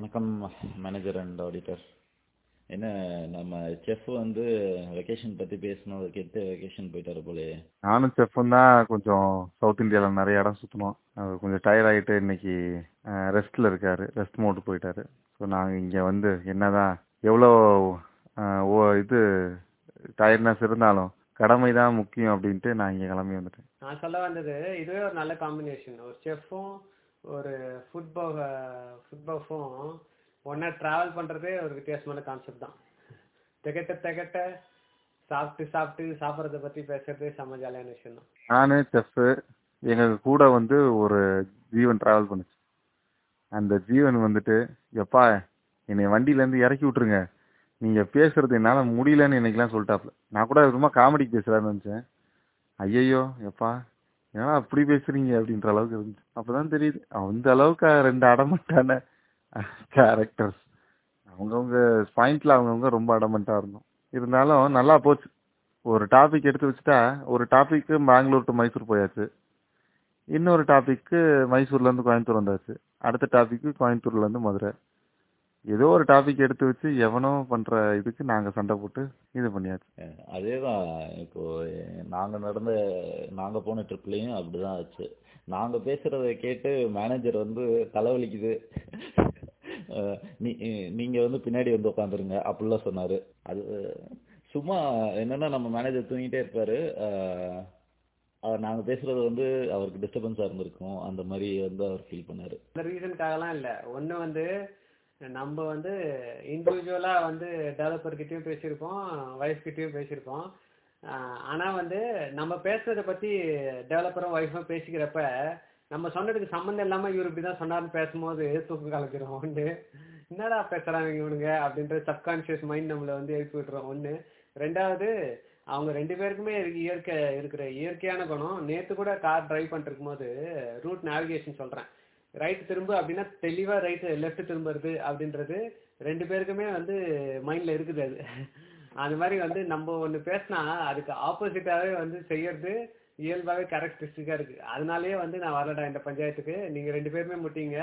வணக்கம் manager and auditor என்ன நம்ம செஃப் வந்து வெக்கேஷன் பற்றி பேசணும் கேட்டு வெக்கேஷன் போயிட்டாரு போலயே. நானும் செஃப்பும் தான் கொஞ்சம் சவுத் இந்தியாவில் நிறைய இடம் சுற்றினோம் அவர் கொஞ்சம் டயர்ட் ஆகிட்டு இன்னைக்கு ரெஸ்ட்டில் இருக்காரு. ரெஸ்ட் மோட்டு போயிட்டாரு. ஸோ நாங்கள் இங்கே வந்து என்னதான் எவ்வளோ ஓ இது டயர்ட்னஸ் இருந்தாலும் கடமை தான் முக்கியம் அப்படின்ட்டு நான் இங்கே கிளம்பி வந்துட்டேன். நான் சொல்ல வந்தது இதுவே ஒரு நல்ல காம்பினேஷன் ஒரு செஃப்பும் ஒரு ஃபுட் ஃபுட்பாஃபும் ஒன்றா ட்ராவல் பண்ணுறதே ஒரு வித்தியாசமான கான்செப்ட் தான். திகட்ட திகட்ட சாப்பிட்டு சாப்பிட்டு சாப்பிட்றத பற்றி பேசுறதே செம்ம ஜாலியான விஷயம் தான். நான் செஃப் எங்கள் கூட வந்து ஒரு ஜீவன் ட்ராவல் பண்ணுச்சு. அந்த ஜீவன் வந்துட்டு எப்பா என்னை வண்டியிலேருந்து இறக்கி விட்ருங்க நீங்கள் பேசுறது என்னால் முடியலன்னு இன்னைக்கெலாம் சொல்லிட்டாப்புல நான் கூட சும்மா காமெடிக்கு பேசுகிறான்னு நினச்சேன். ஐயையோ எப்பா ஏன்னா அப்படி பேசுறீங்க அப்படின்ற அளவுக்கு இருந்துச்சு. அப்பதான் தெரியுது. அந்த அளவுக்கு ரெண்டு அடமெண்டான கேரக்டர்ஸ் அவங்கவுங்க பாயிண்ட்ல அவங்கவுங்க ரொம்ப அடமெண்டா இருந்தோம். இருந்தாலும் நல்லா போச்சு. ஒரு டாபிக் எடுத்து வச்சுட்டா ஒரு டாபிக்கு பெங்களூர் டு மைசூர் போயாச்சு. இன்னொரு டாபிக்கு மைசூர்ல இருந்து கோயம்புத்தூர் வந்தாச்சு. அடுத்த டாபிக்கு கோயம்புத்தூர்ல இருந்து மதுரை. ஏதோ ஒரு டாபிக் எடுத்து வச்சு எவனோ பண்ற இதுக்கு நாங்க சண்டை போட்டு இது பண்ணியாச்சு. அதேதான். இப்போ நாங்கள் நடந்த நாங்கள் போன ட்ரிப்லேயும் அப்படிதான் ஆச்சு. நாங்கள் பேசுகிறத கேட்டு மேனேஜர் வந்து தலைவலிக்குது. அஹ் நீ நீங்கள் வந்து பின்னாடி வந்து உட்காந்துருங்க அப்படிலாம் சொன்னார். அது சும்மா என்னன்னா நம்ம மேனேஜர் தூங்கிட்டே இருப்பார். நாங்கள் பேசுகிறது வந்து அவருக்கு டிஸ்டர்பன்ஸாக இருந்திருக்கும். அந்த மாதிரி வந்து அவர் ஃபீல் பண்ணார். அந்த ரீசனுக்காகலாம் இல்லை. ஒன்று வந்து நம்ம வந்து இண்டிவிஜுவலாக வந்து டெவலப்பர்கிட்டயும் பேசியிருக்கோம் ஒய்ஃப்கிட்டயும் பேசியிருக்கோம். ஆனால் வந்து நம்ம பேசுறதை பற்றி டெவலப்பரும் ஒய்ஃபும் பேசிக்கிறப்ப நம்ம சொன்னதுக்கு சம்மந்தம் இல்லாமல் இவர் இப்படி தான் சொன்னார்னு பேசும்போது தூக்கம் கலக்கிறோம் ஒன்று என்னடா பேசுகிறாங்க இவனுங்க? அப்படின்ற சப்கான்ஷியஸ் மைண்ட் நம்மளை வந்து எழுப்பி விட்டுறோம் ஒன்று ரெண்டாவது அவங்க ரெண்டு பேருக்குமே இயற்கை இருக்கிற இயற்கையான குணம். நேற்று கூட கார் டிரைவ் பண்ணிட்டு இருக்கும்போது ரூட் நேவிகேஷன் சொல்கிறேன் ரைட் திரும்ப அப்படின்னா தெளிவா ரைட் லெஃப்ட் திரும்புறது அப்படின்றது ரெண்டு பேருக்குமே வந்து மைண்ட்ல இருக்குது அது. அந்த மாதிரி வந்து நம்ம ஒன்று பேசினா அதுக்கு ஆப்போசிட்டாவே வந்து செய்யறது இயல்பாகவே கேரக்டரிஸ்டிக்கா இருக்கு. அதனாலயே வந்து நான் வரலடா இந்த பஞ்சாயத்துக்கு. நீங்கள் ரெண்டு பேருமே முட்டிங்க.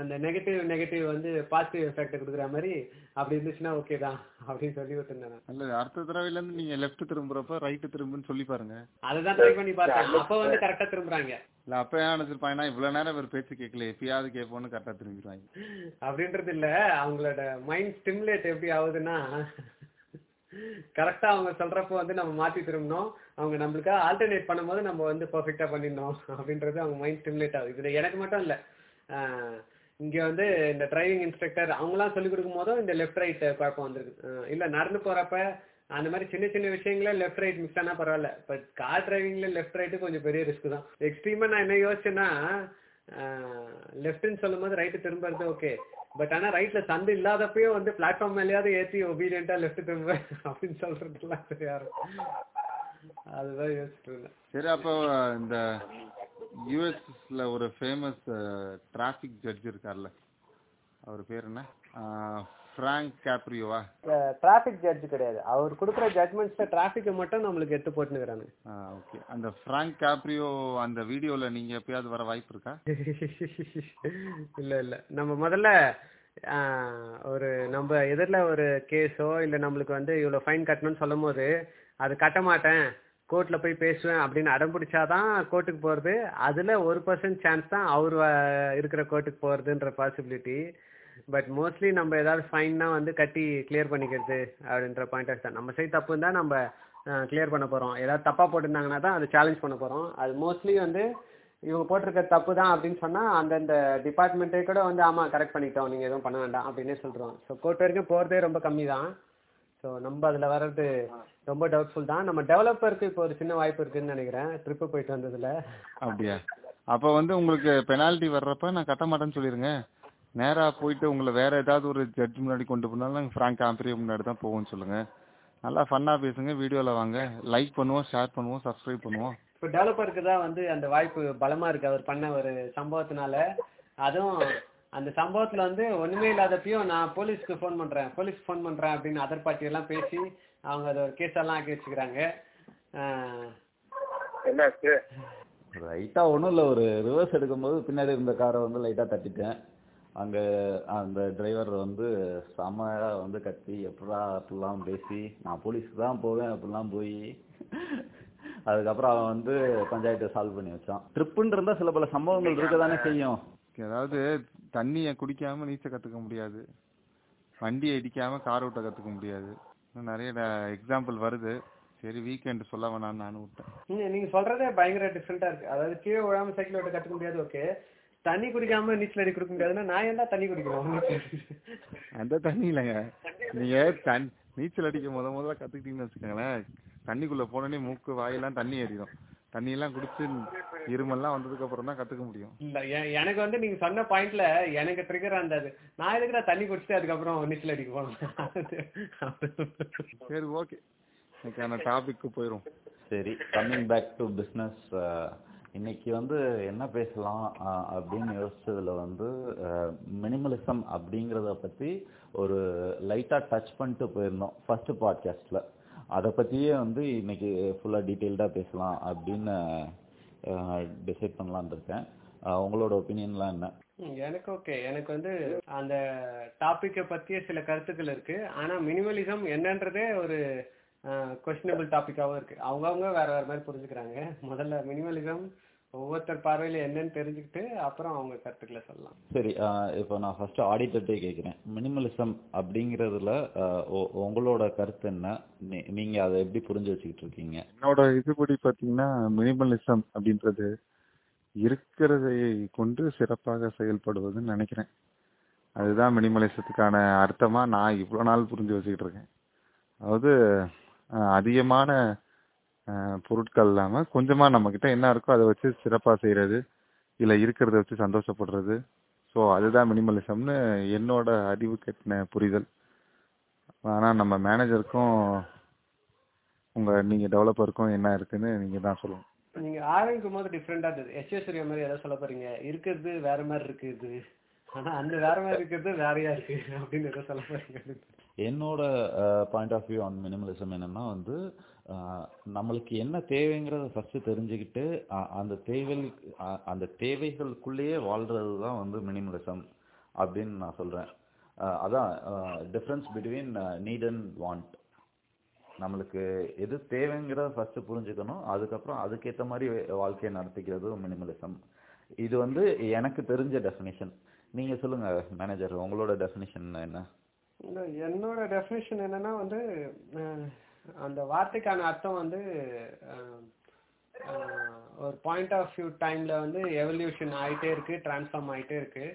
அந்த நெகட்டிவ் நெகட்டிவ் வந்து பாசிட்டிவ் எஃபெக்ட் கொடுக்குற மாதிரி அப்படி இருந்துச்சுன்னா ஓகே தான் அப்படின்னு சொல்லி விட்டுருந்தேன். அல்ல அடுத்த தடவைல இருந்து நீங்க லெஃப்ட் திரும்புறப்ப ரைட்டு திரும்புன்னு சொல்லி பாருங்க. அதுதான் ட்ரை பண்ணி பார்த்தேன். அப்போ வந்து கரெக்டா திரும்புறாங்க. இல்ல அப்ப ஏன் நினைச்சிருப்பாங்கன்னா இவ்வளவு நேரம் இவர் பேச்சு கேட்கல எப்பயாவது கேட்போம்னு கரெக்டா திரும்பிடுவாங்க. அப்படின்றது இல்ல அவங்களோட மைண்ட் ஸ்டிமுலேட் எப்படி ஆகுதுன்னா கரெக்டா அவங்க சொல்றப்போ வந்து நம்ம மாத்தி திரும்பணும். அவங்க நம்மளுக்காக ஆல்டர்னேட் பண்ணும்போது நம்ம வந்து பெர்ஃபெக்டா பண்ணிடணும் அப்படின்றது அவங்க மைண்ட் ஸ்டிமுலேட் ஆகுது. இது எனக்கு மட்டும் இல்ல. இங்க வந்து இந்த டிரைவிங் இன்ஸ்ட்ரக்டர் அவங்களாம் சொல்லிக் கொடுக்கும் போதும் இந்த லெஃப்ட் ரைட் குழப்பம் வந்திருக்கு. இல்ல நடந்து போறப்ப அந்த மாதிரி சின்ன சின்ன விஷயங்கள லெஃப்ட் ரைட் மிஸ் ஆனா பரவாயில்ல. பட் கார் டிரைவிங்ல லெஃப்ட் ரைட்டு கொஞ்சம் பெரிய ரிஸ்க் தான். எக்ஸ்ட்ரீமா நான் என்ன யோசிச்சேன்னா லெஃப்ட்னு சொல்லும் போது ரைட்டு திரும்புறது ஓகே பட் ஆனா ரைட்ல சந்து இல்லாதப்பயும் வந்து பிளாட்ஃபார்ம் மேலேயாவது ஏத்தி ஒபீடியண்டா லெஃப்ட் திரும்ப அப்படின்னு சொல்றதுலாம் சரியா இருக்கும் அதுதான் யோசிச்சுட்டு சரி அப்போ இந்த யூஎஸ்ல ஒரு ஃபேமஸ் டிராஃபிக் ஜட்ஜ் இருக்கார்ல. அவர் பேர் என்ன? ஃப்ராங்க் கேப்ரியோவா டிராஃபிக் ஜட்ஜ் கிடையாது. அவர் கொடுக்குற ஜட்மெண்ட்ஸ்ல டிராஃபிக்கை மட்டும் நம்மளுக்கு எடுத்து போட்டுக்கிறாங்க ஓகே அந்த ஃப்ராங்க் கேப்ரியோ அந்த வீடியோல நீங்க எப்பயாவது வர வாய்ப்பு இருக்கா? இல்ல இல்ல. நம்ம முதல்ல ஒரு நம்ம எதிரில் ஒரு கேஸோ இல்ல நம்மளுக்கு வந்து இவ்வளவு ஃபைன் கட்டணும்னு சொல்லும் போது அது கட்ட மாட்டேன். கோர்ட்ல போய் பேசுவேன் அப்படின்னு அடம் பிடிச்சாதான் கோர்ட்டுக்கு போறது. அதுல ஒரு பர்சன்ட் சான்ஸ் தான் அவர் இருக்கிற கோர்ட்டுக்கு போறதுன்ற பாசிபிலிட்டி பட் மோஸ்ட்லி நம்ம ஏதாவது ஃபைன்னா வந்து கட்டி கிளியர் பண்ணிக்கிறது அப்படின்ற பாயிண்ட் ஆஃப் தான். நம்ம சைடு தப்பு இருந்தால் நம்ம கிளியர் பண்ண போகிறோம் ஏதாவது தப்பாக போட்டிருந்தாங்கன்னா தான் அதை சேலஞ்ச் பண்ண போகிறோம் அது மோஸ்ட்லி வந்து இவங்க போட்டிருக்க தப்பு தான் அப்படின்னு சொன்னால் அந்தந்த டிபார்ட்மெண்ட்டே கூட வந்து ஆமாம் கரெக்ட் பண்ணிட்டோம். நீங்கள் எதுவும் பண்ண வேண்டாம். அப்படின்னே சொல்கிறோம் ஸோ கோர்ட் வரைக்கும் போகிறதே ரொம்ப கம்மி தான் ஸோ நம்ம அதில் வர்றது ரொம்ப டவுட்ஃபுல் தான். நம்ம டெவலப்பருக்கு இப்போ ஒரு சின்ன வாய்ப்பு இருக்குன்னு நினைக்கிறேன். ட்ரிப்பு போயிட்டு வந்ததில். அப்படியா? அப்போ வந்து உங்களுக்கு பெனால்ட்டி வர்றப்ப நான் கட்ட மாட்டேன்னு சொல்லிருங்க. நேரா போயிட்டு உங்களை வேற ஏதாவது ஒரு ஜட்ஜ் முன்னாடி கொண்டு போனாலும் நாங்கள் ஃப்ராங்க் ஆம்பரியோ முன்னாடி தான் போவோம்னு சொல்லுங்க. நல்லா ஃபன்னா பேசுங்க வீடியோல வாங்க. லைக் பண்ணுவோம் ஷேர் பண்ணுவோம் சப்ஸ்கிரைப் பண்ணுவோம். இப்போ டெவலப்பருக்கு தான் வந்து அந்த வாய்ப்பு பலமா இருக்கு. அவர் பண்ண ஒரு சம்பவத்தினால. அதுவும் அந்த சம்பவத்துல வந்து ஒண்ணுமே இல்லாதப்பையும் நான் போலீஸ்க்கு ஃபோன் பண்றேன். போலீஸ் ஃபோன் பண்றேன் அப்படின்னு அதர் பார்ட்டி எல்லாம் பேசி அவங்க அதை ஒரு கேஸ் எல்லாம் ஆக்கி வச்சுக்கிறாங்க என்னாச்சு? ரைட்டாக ஒன்றும் இல்லை ஒரு ரிவர்ஸ் எடுக்கும்போது பின்னாடி இருந்த காரை வந்து லைட்டாக தட்டிட்டேன். அங்கே அந்த டிரைவர் வந்து செம்மையா வந்து கத்தி எப்படா அப்படிலாம் பேசி நான் போலீஸ்க்கு தான் போவேன் அப்படிலாம் போய் அதுக்கப்புறம் அவன் வந்து பஞ்சாயத்தை சால்வ் பண்ணி வச்சான். ட்ரிப்புன்னு இருந்தால் சில பல சம்பவங்கள் இருக்க தானே செய்யும். அதாவது தண்ணியை குடிக்காம நீச்சல் கத்துக்க முடியாது. வண்டியை இடிக்காம கார் ஓட்ட கத்துக்க முடியாது. இன்னும் நிறைய எக்ஸாம்பிள் வருது. சரி வீக்கெண்ட் சொல்ல வேணாம்னு நானும் விட்டேன். நீங்க சொல்றதே பயங்கர டிஃப்ரெண்டா இருக்கு. அதாவது கீழே விழாம சைக்கிள் ஓட்ட கத்துக்க முடியாது ஓகே தண்ணி குடிக்காம நீச்சல் அடி கொடுக்க முடியாதுன்னா நான் ஏன்டா தண்ணி குடிக்கணும்? அந்த தண்ணி இல்லைங்க. நீங்க தன் நீச்சல் அடிக்க முத முதல்ல கத்துக்கிட்டீங்கன்னு வச்சுக்கோங்களேன். தண்ணிக்குள்ள போனோடனே மூக்கு வாயெல்லாம் தண்ணி ஏறிடும். தண்ணி எல்லாம் குடிச்சு இருமெல்லாம் வந்ததுக்கு அப்புறம் தான் கத்துக்க முடியும். இல்ல எனக்கு வந்து நீங்க சொன்ன பாயிண்ட்ல எனக்கு ட்ரிகர் அந்த அது நான் எதுக்குடா தண்ணி குடிச்சிட்டு அதுக்கப்புறம் நீச்சல் அடிக்க போனோம் சரி ஓகே இன்னைக்கான டாபிக்கு போயிரும். சரி கம்மிங் பேக் டு பிஸ்னஸ் இன்னைக்கு வந்து என்ன பேசலாம் அப்படின்னு யோசிச்சதுல வந்து மினிமலிசம் அப்படிங்கிறத பத்தி ஒரு லைட்டா டச் பண்ணிட்டு போயிருந்தோம் ஃபர்ஸ்ட் பாட்காஸ்ட்ல அதை பத்தியே வந்து இன்னைக்கு ஃபுல்லா டீட்டெயில்டா பேசலாம் அப்படின்னு டிசைட் பண்ணலாம்னு இருக்கேன். உங்களோட ஒப்பீனியன்லாம் என்ன? எனக்கு ஓகே எனக்கு வந்து அந்த டாபிக்கை பத்திய சில கருத்துக்கள் இருக்கு. ஆனா மினிமலிசம் என்னன்றதே ஒரு கொஸ்டினபிள் டாபிக்காவும் இருக்கு. அவங்கவுங்க வேற வேற மாதிரி புரிஞ்சுக்கிறாங்க. முதல்ல மினிமலிசம் ஒவ்வொருத்தர் பார்வையில என்னன்னு தெரிஞ்சுக்கிட்டு அப்புறம் அவங்க கருத்துக்களை சொல்லலாம். சரி இப்போ நான் ஃபர்ஸ்ட் ஆடிட்டர்ட்டே கேட்குறேன் மினிமலிசம் அப்படிங்கிறதுல உங்களோட கருத்து என்ன? நீ- நீங்க அதை எப்படி புரிஞ்சு வச்சுக்கிட்டு இருக்கீங்க? என்னோட இதுபடி பாத்தீங்கன்னா மினிமலிசம் அப்படின்றது இருக்கிறதை கொண்டு சிறப்பாக செயல்படுவதுன்னு நினைக்கிறேன். அதுதான் மினிமலிசத்துக்கான அர்த்தமா நான் இவ்வளவு நாள் புரிஞ்சு வச்சுக்கிட்டு இருக்கேன். அதாவது அதிகமான பொருட்கள் இல்லாம கொஞ்சமா நம்ம கிட்ட என்ன இருக்கோ அதை வச்சு சிறப்பா செய்யறது இல்ல இருக்கிறத வச்சு சந்தோஷப்படுறது. ஸோ அதுதான் மினிமலிசம்னு என்னோட அறிவு கட்டின புரிதல். ஆனா நம்ம மேனேஜருக்கும் உங்க நீங்க டெவலப்பருக்கும் என்ன இருக்குன்னு நீங்க தான் சொல்லணும். நீங்க ஆரம்பிக்கும் போது டிஃப்ரெண்டா இருந்தது. எஸ் சூர்யா மாதிரி ஏதோ சொல்ல போறீங்க. இருக்கிறது வேற மாதிரி இருக்குது. ஆனா அந்த வேற மாதிரி இருக்கிறது வேறையா இருக்கு அப்படின்னு ஏதோ சொல்ல போறீங்க? என்னோட point of view on minimalism என்னன்னா வந்து நம்மளுக்கு என்ன தேவைங்கிறத ஃபஸ்ட்டு தெரிஞ்சுக்கிட்டு அந்த தேவை அந்த தேவைகளுக்குள்ளேயே வாழ்கிறது தான் வந்து மினிமலிசம் அப்படின்னு நான் சொல்கிறேன் அதான் difference between need and want நம்மளுக்கு எது தேவைங்கிறத ஃபஸ்ட்டு புரிஞ்சுக்கணும். அதுக்கப்புறம் அதுக்கேற்ற மாதிரி வாழ்க்கையை நடத்திக்கிறது மினிமலிசம் இது வந்து எனக்கு தெரிஞ்ச டெஃபினேஷன் நீங்கள் சொல்லுங்கள் மேனேஜர் உங்களோட டெஃபினேஷன் என்ன? என்னோட டெஃபினேஷன் என்னன்னா வந்து அந்த வார்த்தைக்கான அர்த்தம் வந்து ஒரு பாயிண்ட் ஆஃப் வியூ டைம்ல வந்து எவல்யூஷன் ஆகிட்டே இருக்கு டிரான்ஸ்ஃபார்ம் ஆகிட்டே இருக்கு.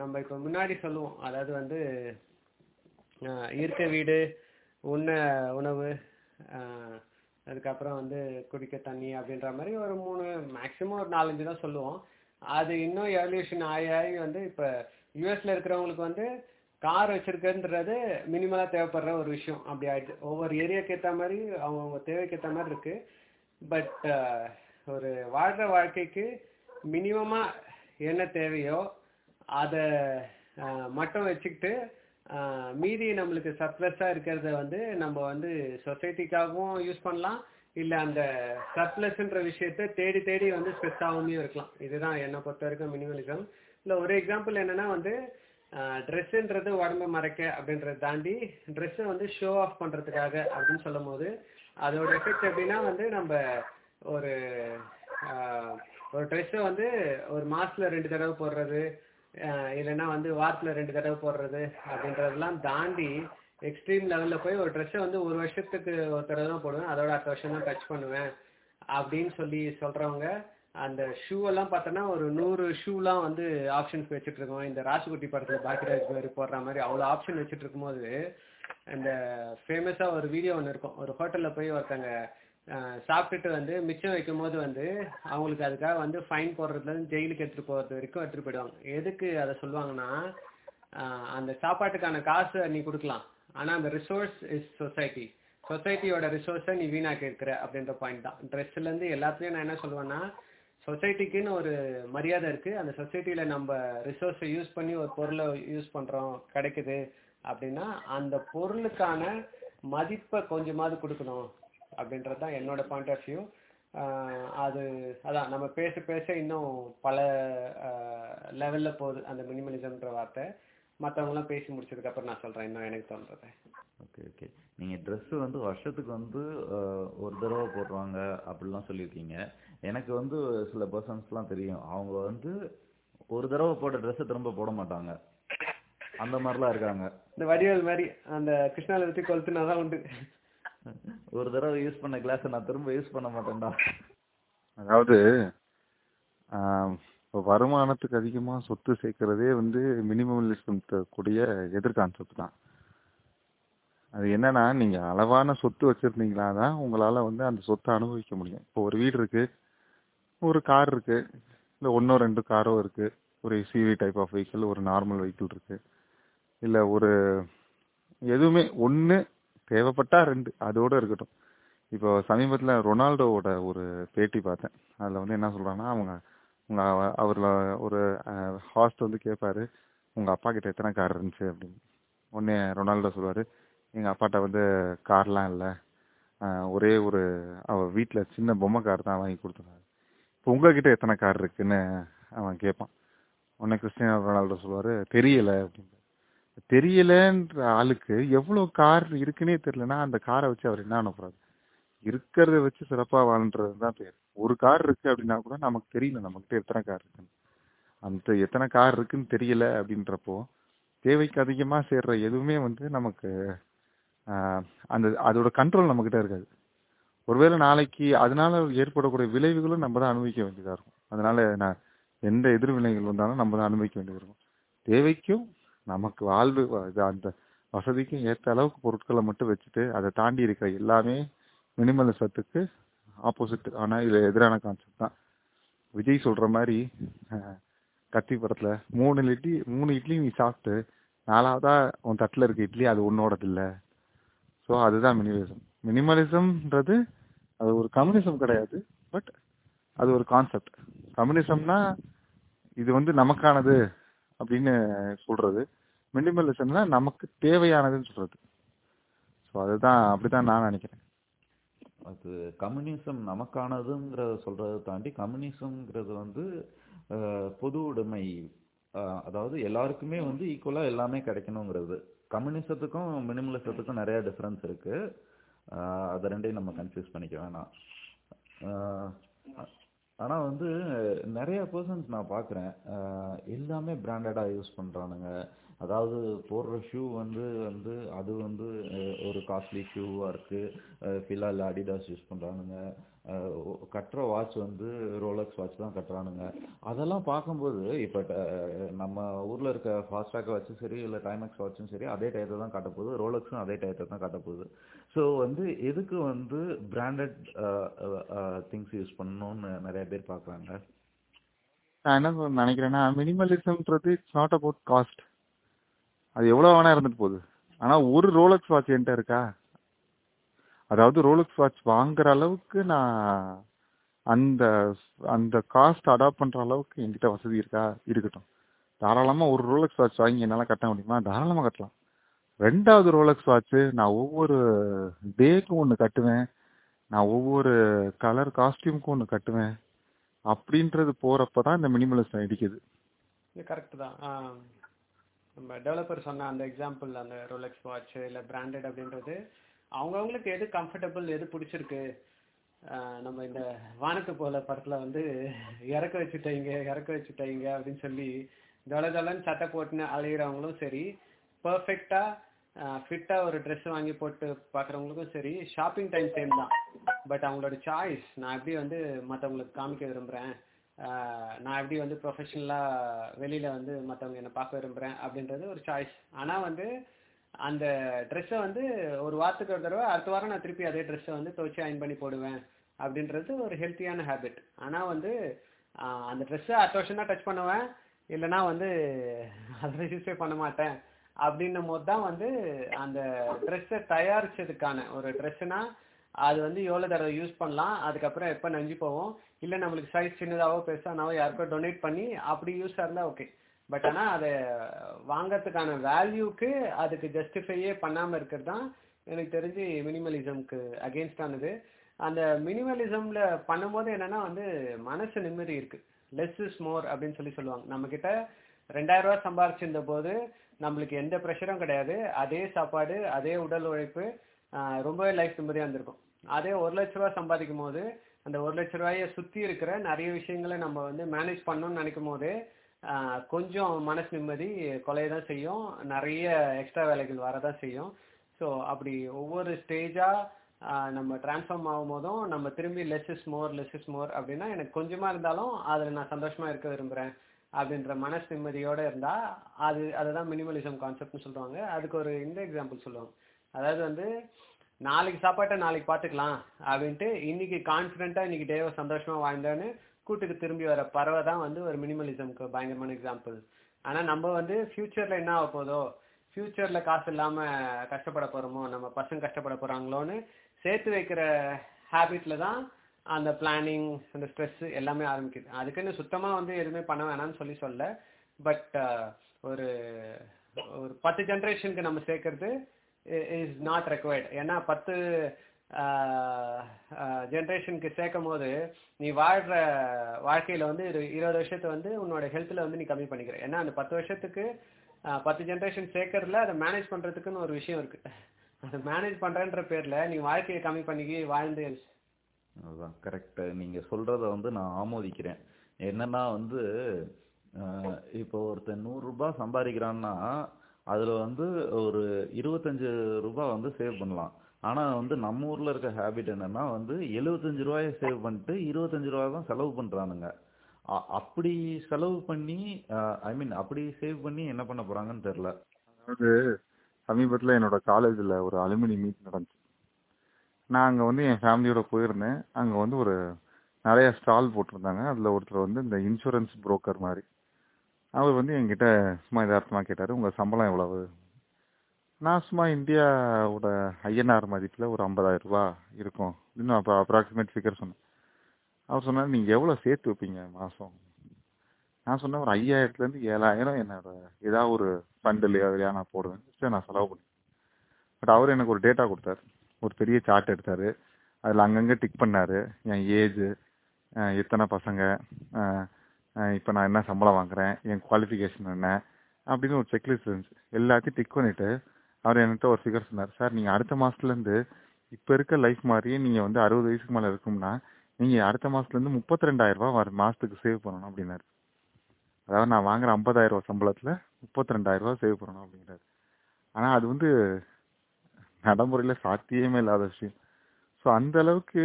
நம்ம இப்போ முன்னாடி சொல்லுவோம். அதாவது வந்து இருக்க வீடு உண்ண உணவு அதுக்கப்புறம் வந்து குடிக்க தண்ணி அப்படின்ற மாதிரி ஒரு மூணு மேக்ஸிமம் ஒரு நாலஞ்சு தான் சொல்லுவோம். அது இன்னும் எவல்யூஷன் ஆகி ஆகி வந்து இப்போ யூஎஸ்ல இருக்கிறவங்களுக்கு வந்து கார் வச்சிருக்கன்றது மினிமலா தேவைப்படுற ஒரு விஷயம். அப்படி ஆயிடுச்சு. ஒவ்வொரு ஏரியாக்கு ஏற்ற மாதிரி அவங்கவுங்க தேவைக்கு ஏற்ற மாதிரி இருக்கு. பட் ஒரு வாழ்ற வாழ்க்கைக்கு மினிமமா என்ன தேவையோ அதை மட்டும் வச்சுக்கிட்டு மீதி நம்மளுக்கு சர்ப்ளஸா இருக்கிறத வந்து நம்ம வந்து சொசைட்டிக்காகவும் யூஸ் பண்ணலாம். இல்லை அந்த சர்ப்ளஸ்ன்ற விஷயத்த தேடி தேடி வந்து ஸ்ட்ரெஸ் ஆகாமையும் இருக்கலாம். இதுதான் என்னை பொறுத்த வரைக்கும் மினிமலிசம் இல்லை ஒரு எக்ஸாம்பிள் என்னென்னா வந்து ட்ரெஸ்ஸுன்றது உடம்ப மறைக்க அப்படின்றத தாண்டி ட்ரெஸ்ஸை வந்து ஷோ ஆஃப் பண்ணுறதுக்காக அப்படின்னு சொல்லும் போது அதோட எஃபெக்ட் எப்படின்னா வந்து நம்ம ஒரு ஒரு ட்ரெஸ்ஸை வந்து ஒரு மாசத்துல ரெண்டு தடவை போடுறது இல்லைன்னா வந்து வாரத்தில் ரெண்டு தடவை போடுறது அப்படின்றதெல்லாம் தாண்டி எக்ஸ்ட்ரீம் லெவலில் போய் ஒரு ட்ரெஸ்ஸை வந்து ஒரு வருஷத்துக்கு ஒரு தடவை தான் போடுவேன். அதோட அடுத்த வருஷம் தான் டச் பண்ணுவேன் அப்படின்னு சொல்லி சொல்கிறவங்க அந்த ஷூ எல்லாம் பார்த்தோன்னா ஒரு நூறு ஷூலாம் வந்து ஆப்ஷன்ஸ் வச்சுட்டு இருக்கோம். இந்த ராசுகுட்டி படத்துல பாக்கியராஜ் மாதிரி போடுற மாதிரி அவ்வளோ ஆப்ஷன் வச்சுட்டு இருக்கும்போது அந்த ஃபேமஸாக ஒரு வீடியோ ஒன்று இருக்கும். ஒரு ஹோட்டல்ல போய் ஒருத்தங்க சாப்பிட்டுட்டு வந்து மிச்சம் வைக்கும் போது வந்து அவங்களுக்கு அதுக்காக வந்து ஃபைன் போடுறதுல இருந்து ஜெயிலுக்கு எடுத்துட்டு போகிறது வரைக்கும் எடுத்துகிட்டு போயிடுவாங்க. எதுக்கு அதை சொல்லுவாங்கன்னா அந்த சாப்பாட்டுக்கான காசு நீ கொடுக்கலாம். ஆனால் அந்த ரிசோர்ஸ் இஸ் சொசைட்டி சொசைட்டியோட ரிசோர்ஸை நீ வீணாக்கி இருக்கிற அப்படின்ற பாயிண்ட் தான். ட்ரெஸ்ல இருந்து நான் என்ன சொல்லுவேன்னா சொசைட்டிக்குன்னு ஒரு மரியாதை இருக்கு. அந்த சொசைட்டியில் நம்ம ரிசோர்ஸை யூஸ் பண்ணி ஒரு பொருளை யூஸ் பண்றோம் கிடைக்குது அப்படின்னா அந்த பொருளுக்கான மதிப்பை கொஞ்சமாவது கொடுக்கணும் அப்படின்றது தான் என்னோட பாயிண்ட் ஆஃப் வியூ அது அதான் நம்ம பேச பேச இன்னும் பல லெவல்ல போகுது அந்த மினிமலிசம்ன்ற வார்த்தை. மற்றவங்களாம் பேசி முடிச்சதுக்கு அப்புறம் நான் சொல்றேன் இன்னும் எனக்கு தோன்றது. ஓகே ஓகே நீங்கள் ட்ரெஸ்ஸு வந்து வருஷத்துக்கு வந்து ஒரு தடவை போடுறாங்க அப்படிலாம் சொல்லியிருக்கீங்க. எனக்கு வந்து சில பர்சன்ஸ்லாம் தெரியும். அவங்க வந்து ஒரு தடவை போட்ட ட்ரெஸ்ஸை திரும்ப போட மாட்டாங்க. அந்த மாதிரிலாம் இருக்காங்க. இந்த வடிவேல் மாதிரி அந்த கிருஷ்ணால வச்சு கொளுத்துனா தான் உண்டு. ஒரு தடவை யூஸ் பண்ண கிளாஸை நான் திரும்ப யூஸ் பண்ண மாட்டேன்டா. அதாவது இப்போ வருமானத்துக்கு அதிகமா சொத்து சேர்க்கறதே வந்து மினிமலிசம் கூடிய எதிர் கான்செப்ட் தான். அது என்னன்னா நீங்க அளவான சொத்து வச்சிருந்தீங்களா தான் உங்களால வந்து அந்த சொத்தை அனுபவிக்க முடியும். இப்போ ஒரு வீடு இருக்கு ஒரு கார் இருக்கு. இல்லை ஒன்றோ ரெண்டு காரோ இருக்கு. ஒரு எஸ்யூவி டைப் ஆஃப் வெஹிக்கிள் ஒரு நார்மல் வெஹிக்கிள் இருக்கு. இல்லை ஒரு எதுவுமே ஒன்று தேவைப்பட்டா ரெண்டு அதோட இருக்கட்டும். இப்போ சமீபத்தில் ரொனால்டோவோட ஒரு பேட்டி பார்த்தேன். அதில் வந்து என்ன சொல்கிறாங்கன்னா அவங்க உங்கள் அவரில் ஒரு ஹாஸ்ட் வந்து கேட்பாரு உங்கள் அப்பா கிட்ட எத்தனை கார் இருந்துச்சு? அப்படின்னு. உடனே ரொனால்டோ சொல்லுவார் எங்கள் அப்பாட்ட வந்து கார்லாம் இல்லை. ஒரே ஒரு அவள் வீட்டில் சின்ன பொம்மை கார் தான் வாங்கி கொடுத்துருந்தாரு இப்போ உங்ககிட்ட எத்தனை கார் இருக்குன்னு அவன் கேட்பான் உடனே கிறிஸ்டியானோ ரொனால்டோ சொல்லுவாரு தெரியல அப்படின்னு தெரியலன்ற ஆளுக்கு எவ்வளோ கார் இருக்குன்னே தெரியலன்னா அந்த காரை வச்சு அவர் என்ன அனுப்புறாரு இருக்கிறத வச்சு சிறப்பாக வாழ்ன்றது தான் பேர். ஒரு கார் இருக்கு அப்படின்னா கூட நமக்கு தெரியல நம்மகிட்ட எத்தனை கார் இருக்குன்னு. அந்த எத்தனை கார் இருக்குன்னு தெரியல அப்படின்றப்போ தேவைக்கு அதிகமாக சேர்ற எதுவுமே வந்து நமக்கு அந்த அதோட கண்ட்ரோல் நம்மக்கிட்ட இருக்காது. ஒருவேளை நாளைக்கு அதனால ஏற்படக்கூடிய விளைவுகளும் நம்ம தான் அனுபவிக்க வேண்டியதாக இருக்கும். அதனால நான் எந்த எதிர்வினைகள் வந்தாலும் நம்ம தான் அனுபவிக்க வேண்டியது இருக்கும். தேவைக்கும் நமக்கு வாழ்வு இது அந்த வசதிக்கும் ஏற்ற அளவுக்கு பொருட்களை மட்டும் வச்சுட்டு அதை தாண்டி இருக்கிற எல்லாமே மினிமலிசத்துக்கு ஆப்போசிட் ஆனால் இது எதிரான கான்செப்ட் தான். விஜய் சொல்கிற மாதிரி கத்தி படத்தில் மூணு இட்லி மூணு இட்லியும் நீ சாப்பிட்டு நாலாவதாக உன் தட்டில் இருக்க இட்லி அது உன்னோடது இல்லை. ஸோ அதுதான் மினிமலிசம் மினிமலிசம்ன்றது அது ஒரு கம்யூனிசம் கிடையாது பட் அது ஒரு கான்செப்ட் கம்யூனிசம்னா இது வந்து நமக்கானது அப்படின்னு சொல்றது. மினிமலிசம்னா நமக்கு தேவையானதுன்னு சொல்றது. ஸோ அதுதான் அப்படிதான் நான் நினைக்கிறேன். அது கம்யூனிசம் நமக்கானதுங்கிறத சொல்றதை தாண்டி கம்யூனிசம்ங்கிறது வந்து பொது உடைமை. அதாவது எல்லாருக்குமே வந்து ஈக்குவலா எல்லாமே கிடைக்கணுங்கிறது. கம்யூனிசத்துக்கும் மினிமலிசத்துக்கும் நிறைய டிஃபரன்ஸ் இருக்கு. அதை ரெண்டையும் நம்ம கன்ஃபியூஸ் பண்ணிக்க வேணாம். ஆனால் ஆனா வந்து நிறைய பர்சன்ஸ் நான் பார்க்குறேன் எல்லாமே பிராண்டடா யூஸ் பண்றானுங்க. அதாவது போடுற ஷூ வந்து வந்து அது வந்து ஒரு காஸ்ட்லி ஷூவா இருக்கு. ஃபிலால் அடிடாஸ் யூஸ் பண்றானுங்க. கட்டுற வாட்ச் வந்து ரோலக்ஸ் வாட்ச் தான் கட்டுறானுங்க. அதெல்லாம் பார்க்கும்போது இப்போ நம்ம ஊர்ல இருக்க ஃபாஸ்ட்ராக் வாட்சும் சரி இல்லை டைமெக்ஸ் வாட்சும் சரி அதே டயத்தை தான் காட்ட போகுது ரோலக்ஸும் அதே டயத்தை தான் காட்ட போகுது ஸோ வந்து எதுக்கு வந்து பிராண்டட் திங்ஸ் யூஸ் பண்ணணும்னு நிறைய பேர் பார்க்குறாங்க? நான் என்ன சொல்ல நினைக்கிறேன்னா மினிமலிசம்ன்றது இட்ஸ் நாட் அபவுட் காஸ்ட் அது எவ்வளோ வேணா இருந்துட்டு போகுது. ஆனால் ஒரு ரோலக்ஸ் வாட்ச் என்கிட்ட இருக்கா? அதாவது ரோலக்ஸ் வாட்ச் வாங்குற அளவுக்கு நான் அந்த அந்த காஸ்ட் அடாப்ட் பண்ணுற அளவுக்கு என்கிட்ட வசதி இருக்கா? இருக்கட்டும். தாராளமாக ஒரு ரோலக்ஸ் வாட்ச் வாங்கி என்னால் கட்ட முடியுமா? தாராளமாக கட்டலாம். ரெண்டாவது ரோலக்ஸ் வாட்ச் நான் ஒவ்வொரு டேக்கும் ஒன்று கட்டுவேன். நான் ஒவ்வொரு கலர் காஸ்டியூமுக்கும் ஒன்று கட்டுவேன். அப்படின்றது போறப்பதான் இந்த மினிமலிசம் அடிக்குது. இது கரெக்ட் தான். நம்ம டெவலப்பர் சொன்ன அந்த எக்ஸாம்பிள் அந்த ரோலெக்ஸ் வாட்ச் இல்லை பிராண்டட் அப்படின்றது அவங்கவுங்களுக்கு எது கம்ஃபர்டபுள் எது பிடிச்சிருக்கு? நம்ம இந்த வானத்து போல படத்துல வந்து இறக்க வச்சுட்டீங்க இறக்க வச்சுட்டீங்க அப்படின்னு சொல்லி ஜல ஜலன்னு சட்டை போட்டுன்னு அலையிறவங்களும் சரி பர்ஃபெக்டா ஃபிட்டா ஒரு ட்ரெஸ் வாங்கி போட்டு பார்க்குறவங்களுக்கும் சரி ஷாப்பிங் டைம் சேம் தான். பட் அவங்களோட சாய்ஸ் நான் எப்படி வந்து மற்றவங்களுக்கு காமிக்க விரும்புகிறேன் நான் எப்படி வந்து ப்ரொஃபஷனலாக வெளியில வந்து மற்றவங்க என்னை பார்க்க விரும்புகிறேன் அப்படின்றது ஒரு சாய்ஸ் ஆனால் வந்து அந்த ட்ரெஸ்ஸை வந்து ஒரு வாரத்துக்கு ஒரு தடவை அடுத்த வாரம் நான் திருப்பி அதே ட்ரெஸ்ஸை வந்து துவைச்சி அயன் பண்ணி போடுவேன் அப்படின்றது ஒரு ஹெல்த்தியான ஹேபிட் ஆனால் வந்து அந்த ட்ரெஸ்ஸை அடுத்த வருஷம் தான் டச் பண்ணுவேன் இல்லைன்னா வந்து அதை யூஸே பண்ண மாட்டேன். அப்படின்னும் போது தான் வந்து அந்த ட்ரெஸ்ஸை தயாரிச்சதுக்கான ஒரு ட்ரெஸ்ஸுனா அது வந்து எவ்வளோ தடவை யூஸ் பண்ணலாம் அதுக்கப்புறம் எப்போ நஞ்சு போவோம். இல்லை நம்மளுக்கு சைஸ் சின்னதாகவோ பெருசானாவோ யாருக்கோ டொனேட் பண்ணி அப்படி யூஸாக இருந்தால் ஓகே பட் ஆனால் அதை வாங்கறதுக்கான வேல்யூக்கு அதுக்கு ஜஸ்டிஃபையே பண்ணாமல் இருக்கிறது தான் எனக்கு தெரிஞ்சு மினிமலிசம்க்கு அகேன்ஸ்டானது அந்த மினிமலிசமில் பண்ணும்போது என்னன்னா வந்து மனசு நிம்மதி இருக்குது லெஸ் இஸ் மோர் அப்படின்னு சொல்லி சொல்லுவாங்க. நம்மக்கிட்ட ரெண்டாயிரம் ரூபா சம்பாரிச்சிருந்த போது நம்மளுக்கு எந்த ப்ரெஷரும் கிடையாது. அதே சாப்பாடு அதே உடல் உழைப்பு ரொம்பவே லைஃப் நிம்மதியாக இருந்திருக்கும். அதே ஒரு லட்ச ரூபா சம்பாதிக்கும் போது அந்த ஒரு லட்ச ரூபாயை சுற்றி இருக்கிற நிறைய விஷயங்களை நம்ம வந்து மேனேஜ் பண்ணணும்னு நினைக்கும் போது கொஞ்சம் மனசு நிம்மதி கொலைய தான் செய்யும். நிறைய எக்ஸ்ட்ரா வேலைகள் வரதான் செய்யும். ஸோ அப்படி ஒவ்வொரு ஸ்டேஜாக நம்ம டிரான்ஸ்ஃபார்ம் ஆகும் போதும் நம்ம திரும்பி less is more less is more அப்படின்னா எனக்கு கொஞ்சமாக இருந்தாலும் அதில் நான் சந்தோஷமாக இருக்க விரும்புகிறேன் அப்படின்ற மனசு நிம்மதியோட இருந்தா அது அதுதான் மினிமலிசம் கான்செப்ட்னு சொல்லுவாங்க அதுக்கு ஒரு இந்த எக்ஸாம்பிள் சொல்லுவாங்க அதாவது வந்து நாளைக்கு சாப்பாட்டை நாளைக்கு பார்த்துக்கலாம் அப்படின்ட்டு இன்னைக்கு கான்ஃபிடென்ட்டா இன்னைக்கு டேவை சந்தோஷமா வாழ்ந்தேன்னு கூட்டுக்கு திரும்பி வர பறவை தான் வந்து ஒரு மினிமலிசம்க்கு பயங்கரமான எக்ஸாம்பிள் ஆனா நம்ம வந்து ஃபியூச்சர்ல என்ன ஆக போதோ ஃபியூச்சர்ல காசு இல்லாம கஷ்டப்பட போறோமோ நம்ம பசங்க கஷ்டப்பட போறாங்களோன்னு சேர்த்து வைக்கிற ஹேபிட்ல தான் அந்த பிளானிங் அந்த ஸ்ட்ரெஸ் எல்லாமே ஆரம்பிக்குது. அதுக்குன்னு சுத்தமா வந்து எதுவுமே பண்ண வேணாம்னு சொல்லி சொல்ல. பட் uh, ஒரு ஒரு பத்து ஜென்ரேஷனுக்கு நம்ம சேர்க்கறது இஸ் நாட் ரெக்வயர்ட் ஏன்னா பத்து uh, uh, ஜென்ரேஷனுக்கு சேர்க்கும் போது நீ வாழ்ற வாழ்க்கையில வந்து இருபது வருஷத்தை வந்து உன்னோட ஹெல்த்ல வந்து நீ கம்மி பண்ணிக்கிற. ஏன்னா அந்த பத்து வருஷத்துக்கு பத்து ஜென்ரேஷன் சேர்க்கறதுல அதை மேனேஜ் பண்றதுக்குன்னு ஒரு விஷயம் இருக்கு. அதை மேனேஜ் பண்றேன்ற பேர்ல நீ வாழ்க்கையை கம்மி பண்ணிக்கி வாழ்ந்து அதுதான் கரெக்ட் நீங்க சொல்றத வந்து நான் ஆமோதிக்கிறேன். என்னன்னா வந்து இப்போ ஒருத்தன் நூறு ரூபாய் சம்பாதிக்கிறான்னா அதுல வந்து ஒரு இருபத்தஞ்சு ரூபாய் வந்து சேவ் பண்ணலாம். ஆனா வந்து நம்ம ஊர்ல இருக்க ஹேபிட் என்னன்னா வந்து எழுபத்தஞ்சு ரூபாய சேவ் பண்ணிட்டு இருபத்தஞ்சு ரூபாய் தான் செலவு பண்றானுங்க. அப்படி செலவு பண்ணி ஐ மீன் அப்படி சேவ் பண்ணி என்ன பண்ண போறாங்கன்னு தெரியல. அதாவது சமீபத்தில் என்னோட காலேஜில் ஒரு அலுமினி மீட் நடந்துச்சு. நான் அங்கே வந்து என் ஃபேமிலியோட போயிருந்தேன். அங்கே வந்து ஒரு நிறைய ஸ்டால் போட்டிருந்தாங்க. அதில் ஒருத்தர் வந்து இந்த இன்சூரன்ஸ் புரோக்கர் மாதிரி. அவர் வந்து என்கிட்ட சும்மா யதார்த்தமாக கேட்டார் உங்கள் சம்பளம் எவ்வளவு? நான் சும்மா இந்தியாவோட ஐஎன்ஆர் மதிப்பில் ஒரு 50000 ரூபாய் இருக்கும். இன்னும் அப்போ அப்ராக்சிமேட் ஃபிகர் சொன்னேன். அவர் சொன்னார் நீங்கள் எவ்வளோ சேர்த்து வைப்பீங்க மாதம் நான் சொன்னேன் ஒரு ஐயாயிரத்துலேருந்து ஏழாயிரம் என்னோட ஏதாவது ஒரு ஃபண்டில் அதுலையா நான் போடுவேன். சரி நான் செலவு பண்ணேன் பட் அவர் எனக்கு ஒரு டேட்டா கொடுத்தாரு. ஒரு பெரிய சார்ட் எடுத்தார். அதில் அங்கங்கே டிக் பண்ணார். என் ஏஜு எத்தனை பசங்க இப்போ நான் என்ன சம்பளம் வாங்குறேன் என் குவாலிஃபிகேஷன் என்ன அப்படின்னு ஒரு செக்லிஸ்ட் இருந்துச்சு. எல்லாத்தையும் டிக் பண்ணிவிட்டு அவர் என்கிட்ட ஒரு ஃபிகர் சொன்னார். சார் நீங்கள் அடுத்த மாதத்துலேருந்து இப்போ இருக்க லைஃப் மாதிரியே நீங்கள் வந்து அறுபது வயசுக்கு மேலே இருக்கும்னா நீங்கள் அடுத்த மாசத்துலேருந்து முப்பத்தி ரெண்டாயிரரூபா வர மாதத்துக்கு சேவ் பண்ணணும் அப்படின்னாரு. அதாவது நான் வாங்குற ஐம்பதாயிரரூபா சம்பளத்தில் முப்பத்தி ரெண்டாயிரம் சேவ் பண்ணணும் அப்படிங்கிறாரு. ஆனால் அது வந்து நடைமுறையில சாத்தியமே இல்லாத விஷயம். ஸோ அந்த அளவுக்கு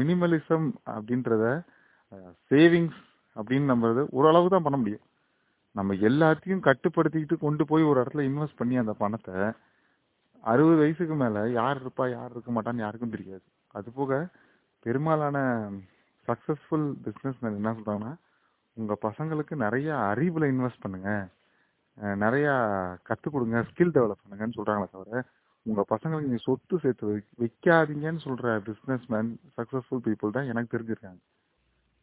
மினிமலிசம் அப்படின்றத சேவிங்ஸ் அப்படின்னு நம்மது ஓரளவு தான் பண்ண முடியும். நம்ம எல்லாத்தையும் கட்டுப்படுத்திக்கிட்டு கொண்டு போய் ஒரு இடத்துல இன்வெஸ்ட் பண்ணி அந்த பணத்தை அறுபது வயசுக்கு மேலே யார் இருப்பா யார் இருக்க மாட்டான்னு யாருக்கும் தெரியாது. அது போக பெரும்பாலான சக்ஸஸ்ஃபுல் பிஸ்னஸ் என்ன சொல்கிறாங்கன்னா உங்கள் பசங்களுக்கு நிறையா அறிவில் இன்வெஸ்ட் பண்ணுங்கள் நிறையா கற்றுக் கொடுங்க ஸ்கில் டெவலப் பண்ணுங்கன்னு சொல்கிறாங்களே தவிர உங்க பசங்களுக்கு நீங்க சொத்து சேர்த்து வை- வைக்காதீங்கன்னு சொல்ற பிசினஸ் மேன் சக்சஸ்ஃபுல் பீப்புள் தான் எனக்கு தெரிஞ்சிருக்காங்க.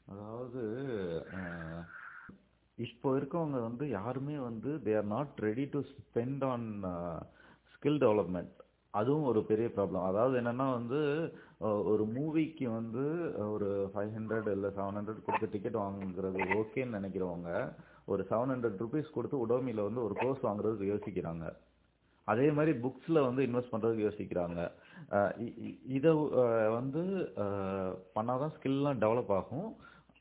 அதாவது இப்போ இருக்கவங்க வந்து யாருமே வந்து they are not ready to spend on skill development அதுவும் ஒரு பெரிய ப்ராப்ளம் அதாவது என்னன்னா வந்து ஒரு மூவிக்கு வந்து ஒரு ஃபைவ் ஹண்ட்ரட் இல்லை செவன் ஹண்ட்ரட் கொடுத்து டிக்கெட் வாங்குறது ஓகேன்னு நினைக்கிறவங்க ஒரு செவன் ஹண்ட்ரட் ருபீஸ் கொடுத்து உடோமியில் வந்து ஒரு கோர்ஸ் வாங்குறதுக்கு யோசிக்கிறாங்க. அதே மாதிரி புக்ஸில் வந்து இன்வெஸ்ட் பண்ணுறதுக்கு யோசிக்கிறாங்க. இதை வந்து பண்ணால் பண்ணாதான் ஸ்கில்லாம் டெவலப் ஆகும்.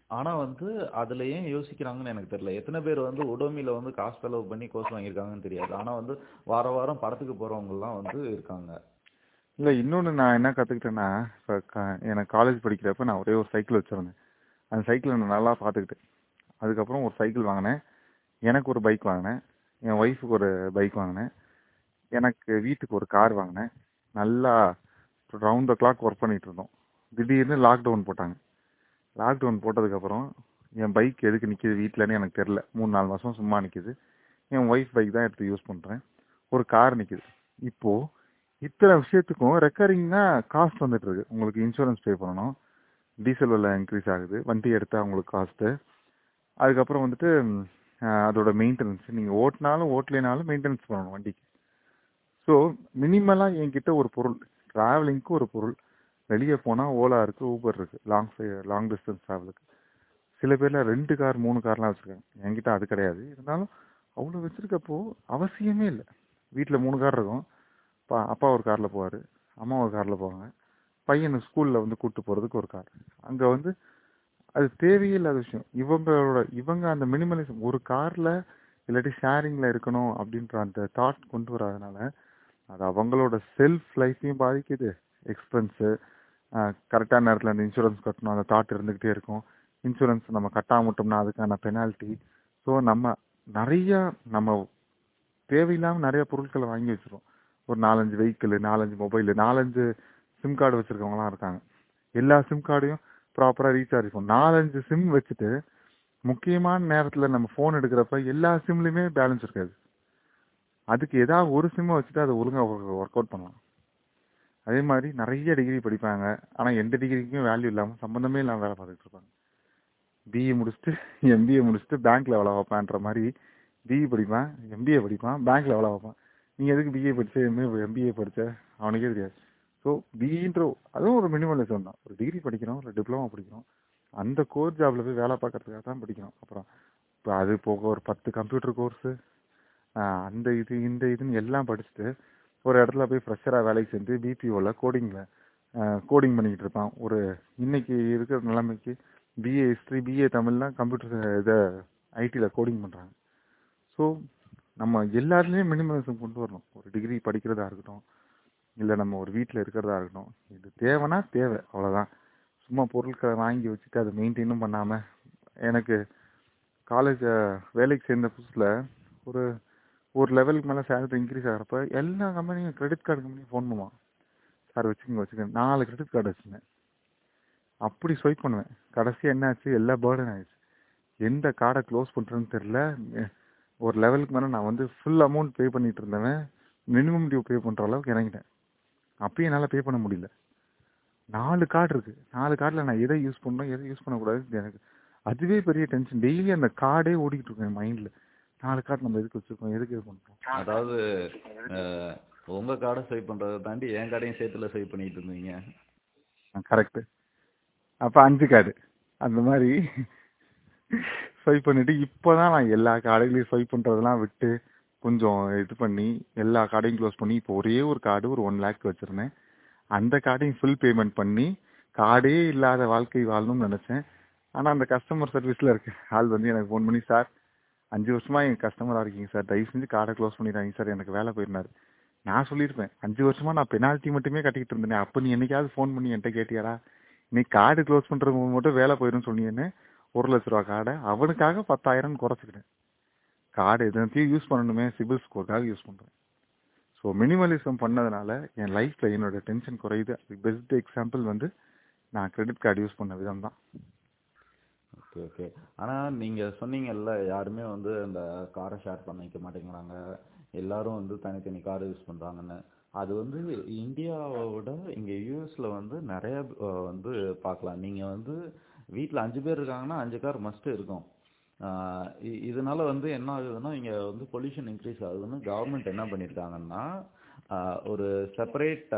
ஆனால் வந்து அதில் ஏன் யோசிக்கிறாங்கன்னு எனக்கு தெரியல. எத்தனை பேர் வந்து உடோமியில் வந்து காசு செலவு பண்ணி கோர்ஸ் வாங்கியிருக்காங்கன்னு தெரியாது. ஆனால் வந்து வார வாரம் படத்துக்கு போகிறவங்கலாம் வந்து இருக்காங்க. இல்லை இன்னொன்று நான் என்ன கற்றுக்கிட்டேன்னா இப்போ க- எனக்கு காலேஜ் படிக்கிறப்ப நான் ஒரே ஒரு சைக்கிள் வச்சிருந்தேன். அந்த சைக்கிளை நான் நல்லா பார்த்துக்கிட்டேன் அதுக்கப்புறம் ஒரு சைக்கிள் வாங்கினேன். எனக்கு ஒரு பைக் வாங்கினேன். என் ஒய்ஃபுக்கு ஒரு பைக் வாங்கினேன். எனக்கு வீட்டுக்கு ஒரு கார் வாங்கினேன். நல்லா ரவுண்ட் த கிளாக் ஒர்க் பண்ணிட்டு இருந்தோம். திடீர்னு லாக்டவுன் போட்டாங்க. லாக்டவுன் போட்டதுக்கப்புறம் என் பைக் எதுக்கு நிற்கிது வீட்டிலன்னு எனக்கு தெரில மூணு நாலு மாதம் சும்மா நிற்கிது என் ஒய்ஃப் பைக் தான் எடுத்து யூஸ் பண்ணுறேன் ஒரு கார் நிற்கிது இப்போது இத்தனை விஷயத்துக்கும் ரெக்கரிங்னா காஸ்ட் வந்துட்டு இருக்கு. உங்களுக்கு இன்சூரன்ஸ் பே பண்ணணும். டீசல் விலை இன்க்ரீஸ் ஆகுது. வண்டி எடுத்தால் உங்களுக்கு காஸ்ட்டு அதுக்கப்புறம் வந்துட்டு அதோட மெயின்டெனன்ஸ் நீங்கள் ஓட்டினாலும் ஓட்டலைனாலும் மெயின்டெனன்ஸ் பண்ணணும் வண்டிக்கு. ஸோ மினிமலாக என்கிட்ட ஒரு பொருள் ட்ராவலிங்க்கு ஒரு பொருள். வெளியே போனால் ஓலா இருக்குது ஊபர் இருக்குது லாங் லாங் டிஸ்டன்ஸ் ட்ராவலுக்கு சில பேரில் ரெண்டு கார் மூணு கார்லாம் வச்சுருக்காங்க. என்கிட்ட அது கிடையாது. இருந்தாலும் அவ்வளோ வச்சுருக்கப்போ அவசியமே இல்லை. வீட்டில் மூணு கார் இருக்கும். பா அப்பா ஒரு காரில் போவார் அம்மா ஒரு காரில் போவாங்க. பையனை ஸ்கூலில் வந்து கூப்பிட்டு போகிறதுக்கு ஒரு கார். அங்கே வந்து அது தேவையில்லாத விஷயம். இவங்களோட இவங்க அந்த மினிமலிசம் ஒரு காரில் இல்லாட்டி ஷேரிங்கில் இருக்கணும் அப்படின்ற அந்த தாட் கொண்டு வராதனால அது அவங்களோட செல்ஃப் லைஃப்பையும் பாதிக்குது. எக்ஸ்பென்ஸு கரெக்டான நேரத்தில் அந்த இன்சூரன்ஸ் கட்டணும். அந்த தாட் இருந்துக்கிட்டே இருக்கும். இன்சூரன்ஸ் நம்ம கட்டாமட்டோம்னா அதுக்கான பெனால்ட்டி ஸோ நம்ம நிறைய நம்ம தேவையில்லாமல் நிறைய பொருட்களை வாங்கி வச்சுருவோம். ஒரு நாலஞ்சு வெஹிக்கிள் நாலஞ்சு மொபைல் நாலஞ்சு சிம் கார்டு வச்சுருக்கவங்களாம் இருக்காங்க. எல்லா சிம் கார்டையும் ப்ராப்பராக ரீசார்ஜ் பண்ணும் நாலஞ்சு சிம் வச்சுட்டு முக்கியமான நேரத்தில் நம்ம ஃபோன் எடுக்கிறப்ப எல்லா சிம்லையுமே பேலன்ஸ் இருக்காது. அதுக்கு ஏதாவது ஒரு சிம்மை வச்சுட்டு அதை ஒழுங்காக ஒர்க் அவுட் பண்ணலாம். அதே மாதிரி நிறைய டிகிரி படிப்பாங்க. ஆனால் எந்த டிகிரிக்குமே வேல்யூ இல்லாமல் சம்மந்தமே இல்லாமல் வேலை பார்த்துட்டு இருப்பாங்க. பிஇ முடிச்சுட்டு எம்பிஏ முடிச்சுட்டு பேங்க்கில் வேலை பார்ப்பேன்ற மாதிரி பிஇ படிப்பேன் எம்பிஏ படிப்பான் பேங்க்கில் வேலை வைப்பான். நீங்கள் எதுக்கு பிஏ படித்த எம்ஏ எம்பிஏ படித்த அவனுக்கே தெரியாது. ஸோ பிஇன்ற அதுவும் ஒரு மினிமலிசம் தான். ஒரு டிகிரி படிக்கிறோம் ஒரு டிப்ளமா படிக்கிறோம். அந்த கோர் ஜாப்ல போய் வேலை பார்க்கறதுக்காக தான் படிக்கிறோம். அப்புறம் இப்போ அது போக ஒரு பத்து கம்ப்யூட்டர் கோர்ஸு அந்த இது இந்த இதுன்னு எல்லாம் படிச்சுட்டு ஒரு இடத்துல போய் ஃப்ரெஷராக வேலைக்கு செஞ்சு பிபிஓவில் கோடிங்கில் கோடிங் பண்ணிக்கிட்டு இருப்பான். ஒரு இன்னைக்கு இருக்கிற நிலைமைக்கு பிஏ ஹிஸ்ட்ரி பிஏ தமிழ்லாம் கம்ப்யூட்டர் இதை ஐடியில் கோடிங் பண்ணுறாங்க ஸோ நம்ம எல்லாத்துலேயும் மினிமலிசம் கொண்டு வரணும். ஒரு டிகிரி படிக்கிறதா இருக்கட்டும் இல்லை நம்ம ஒரு வீட்டில் இருக்கிறதா இருக்கட்டும் இது தேவைன்னா தேவை அவ்வளோதான் சும்மா பொருட்களை வாங்கி வச்சுட்டு அதை மெயின்டைனும் பண்ணாமல் எனக்கு காலேஜ் வேலைக்கு சேர்ந்த புதுசில் ஒரு ஒரு லெவலுக்கு மேலே சேலரி இன்க்ரீஸ் ஆகிறப்ப எல்லா கம்பெனியும் கிரெடிட் கார்டு கம்பெனியும் ஃபோன் பண்ணுவான் சார் வச்சுக்கோங்க வச்சுக்கோங்க. நாலு கிரெடிட் கார்டு வச்சுருந்தேன். அப்படி ஸ்வைப் பண்ணுவேன். கடைசியாக என்னாச்சு எல்லா பேர்டன் ஆயிடுச்சு. எந்த கார்டை க்ளோஸ் பண்ணுறேன்னு தெரில ஒரு லெவலுக்கு மேலே நான் வந்து ஃபுல் அமௌண்ட் பே பண்ணிட்டு இருந்தவன். மினிமம் டியூ பே பண்ணுற அளவுக்கு இறங்கிட்டேன். அப்பயும் என்னால் பே பண்ண முடியல. நாலு கார்டு இருக்குது நாலு கார்டில் நான் எதை யூஸ் பண்ணணும் எதை யூஸ் பண்ணக்கூடாது எனக்கு அதுவே பெரிய டென்ஷன் டெய்லி அந்த கார்டே ஓடிக்கிட்டு இருக்கேன் மைண்டில் நாலு கார்டு நம்ம எதுக்கு வச்சிருக்கோம்? எதுக்கு இது பண்ணுறோம் அதாவது உங்க கார்டை சேவ் பண்றதை தாண்டி என் கார்டையும் சேர்த்துல சேவ் பண்ணிட்டு இருந்தீங்க. கரெக்டு அப்போ அஞ்சு கார்டு. அந்த மாதிரி ஸ்வைப் பண்ணிட்டு இப்போதான் நான் எல்லா கார்டுகளையும் ஸ்வைப் பண்ணுறதெல்லாம் விட்டு கொஞ்சம் இது பண்ணி எல்லா கார்டையும் க்ளோஸ் பண்ணி இப்போ ஒரே ஒரு கார்டு ஒரு ஒன் லேக் வச்சிருந்தேன். அந்த கார்டையும் ஃபுல் பேமெண்ட் பண்ணி கார்டே இல்லாத வாழ்க்கை வாழணும்னு நினைச்சேன். ஆனால் அந்த கஸ்டமர் சர்வீஸில் இருக்க ஆள் வந்து எனக்கு ஃபோன் பண்ணி சார் அஞ்சு வருஷமா என் கஸ்டமராக இருக்கீங்க சார் தயவு செஞ்சு கார்டை க்ளோஸ் பண்ணிடுறாங்க சார் எனக்கு வேலை போயிருந்தாரு. நான் சொல்லியிருப்பேன். அஞ்சு வருஷமா நான் பெனால்ட்டி மட்டுமே கட்டிக்கிட்டு இருந்தேன். அப்போ நீ என்னைக்காவது ஃபோன் பண்ணி என்கிட்ட கேட்டியாடா? நீ கார்டு க்ளோஸ் பண்ணுறவங்க மட்டும் வேலை போயிடும் சொன்னீங்கன்னு ஒரு லட்ச ரூபா கார்டை அவனுக்காக பத்தாயிரம் குறைச்சிக்கிட்டேன். கார்டு எதுனத்தையும் யூஸ் பண்ணணுமே. சிபில் ஸ்கோருக்காக யூஸ் பண்ணுறேன் ஸோ மினிமலிசம் பண்ணதுனால என் லைஃப்பில் என்னோட டென்ஷன் குறையுது. அதுக்கு பெஸ்ட் எக்ஸாம்பிள் வந்து நான் கிரெடிட் கார்டு யூஸ் பண்ண விதம் தான் ஓகே ஓகே ஆனா நீங்க சொன்னீங்கல்ல யாருமே வந்து அந்த காரை ஷேர் பண்ணிக்க மாட்டேங்கிறாங்க. எல்லாரும் வந்து தனித்தனி கார் யூஸ் பண்றாங்கன்னு. அது வந்து இந்தியாவை விட இங்க யூஎஸ்ல வந்து நிறைய வந்து பார்க்கலாம். நீங்க வந்து வீட்ல அஞ்சு பேர் இருக்காங்கன்னா அஞ்சு கார் மஸ்ட் இருக்கும். இதனால வந்து என்ன ஆகுதுன்னா இங்க வந்து பொல்யூஷன் இன்க்ரீஸ் ஆகுதுன்னு கவர்மெண்ட் என்ன பண்ணிருக்காங்கன்னா ஒரு செப்பரேட்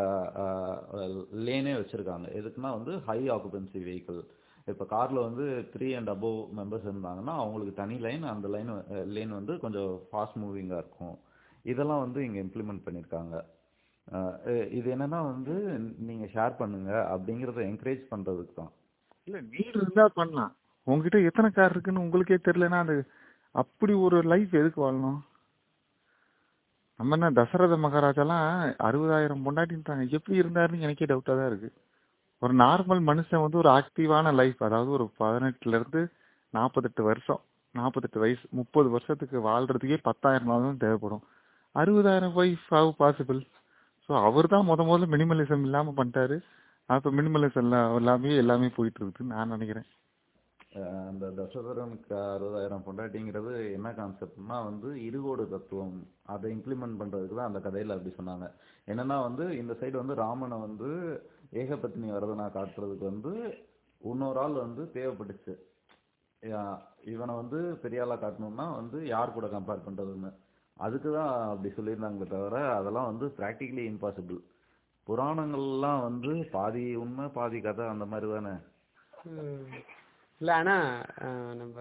லேனே வச்சிருக்காங்க. எதுக்குன்னா வந்து ஹை ஆக்குபென்சி வெஹிக்கிள் இப்போ காரில் வந்து த்ரீ அண்ட் அபோவ் மெம்பர்ஸ் இருந்தாங்கன்னா அவங்களுக்கு தனி லைன் அந்த லைன் லைன் வந்து கொஞ்சம் ஃபாஸ்ட் மூவிங்காக இருக்கும். இதெல்லாம் வந்து இங்கே இம்ப்ளிமெண்ட் பண்ணியிருக்காங்க இது என்னன்னா வந்து நீங்க ஷேர் பண்ணுங்க அப்படிங்கறத என்கரேஜ் பண்றதுக்கு தான். இல்ல நீட் இருந்தா பண்ணலாம். உங்ககிட்ட எத்தனை கார் இருக்குன்னு உங்களுக்கே தெரியலனா அது அப்படி ஒரு லைஃப் எதுக்கு வாழணும்? நம்ம என்ன தசரத மகாராஜாலாம் அறுபதாயிரம் பொண்டாட்டின்றாங்க எப்படி இருந்தாருன்னு எனக்கே டவுட்டா தான் இருக்கு. ஒரு நார்மல் மனுஷன் வந்து ஒரு ஆக்டிவான லைஃப் அதாவது ஒரு பதினெட்டுல இருந்து நாற்பத்தெட்டு வருஷம் நாற்பத்தெட்டு வயசு முப்பது வருஷத்துக்கு வாழ்றதுக்கே பத்தாயிரம் நாள் தான் தேவைப்படும். அறுபதாயிரம் வைஃப் ஹவ் பாசிபிள் ஸோ அவர் தான் முத முதல்ல மினிமலிசம் இல்லாம பண்ணிட்டாரு. அப்ப மினிமலிசம் எல்லாமே எல்லாமே போயிட்டு இருக்குன்னு நான் நினைக்கிறேன். அந்த தசோதரனுக்கு அறுபதாயிரம் பொண்டாட்டிங்கிறது என்ன கான்செப்ட்னா வந்து இருகோடு தத்துவம். அதை இம்ப்ளிமெண்ட் பண்றதுக்கு தான் அந்த கதையில அப்படி சொன்னாங்க. என்னன்னா வந்து இந்த சைடு வந்து ராமனை வந்து ஏகபத்னி வரதனா காட்டுறதுக்கு வந்து இன்னொரு ஆள் வந்து தேவைப்பட்டுச்சு. இவனை வந்து பெரிய காட்டணும்னா வந்து யார் கூட கம்பேர் பண்ணுறதுன்னு அதுக்கு தான் அப்படி சொல்லியிருந்தாங்களே தவிர அதெல்லாம் வந்து ப்ராக்டிக்கலி இம்பாசிபிள் புராணங்கள்லாம் வந்து பாதி உண்மை பாதி கதை அந்த மாதிரி தானே. இல்லை ஆனால் நம்ம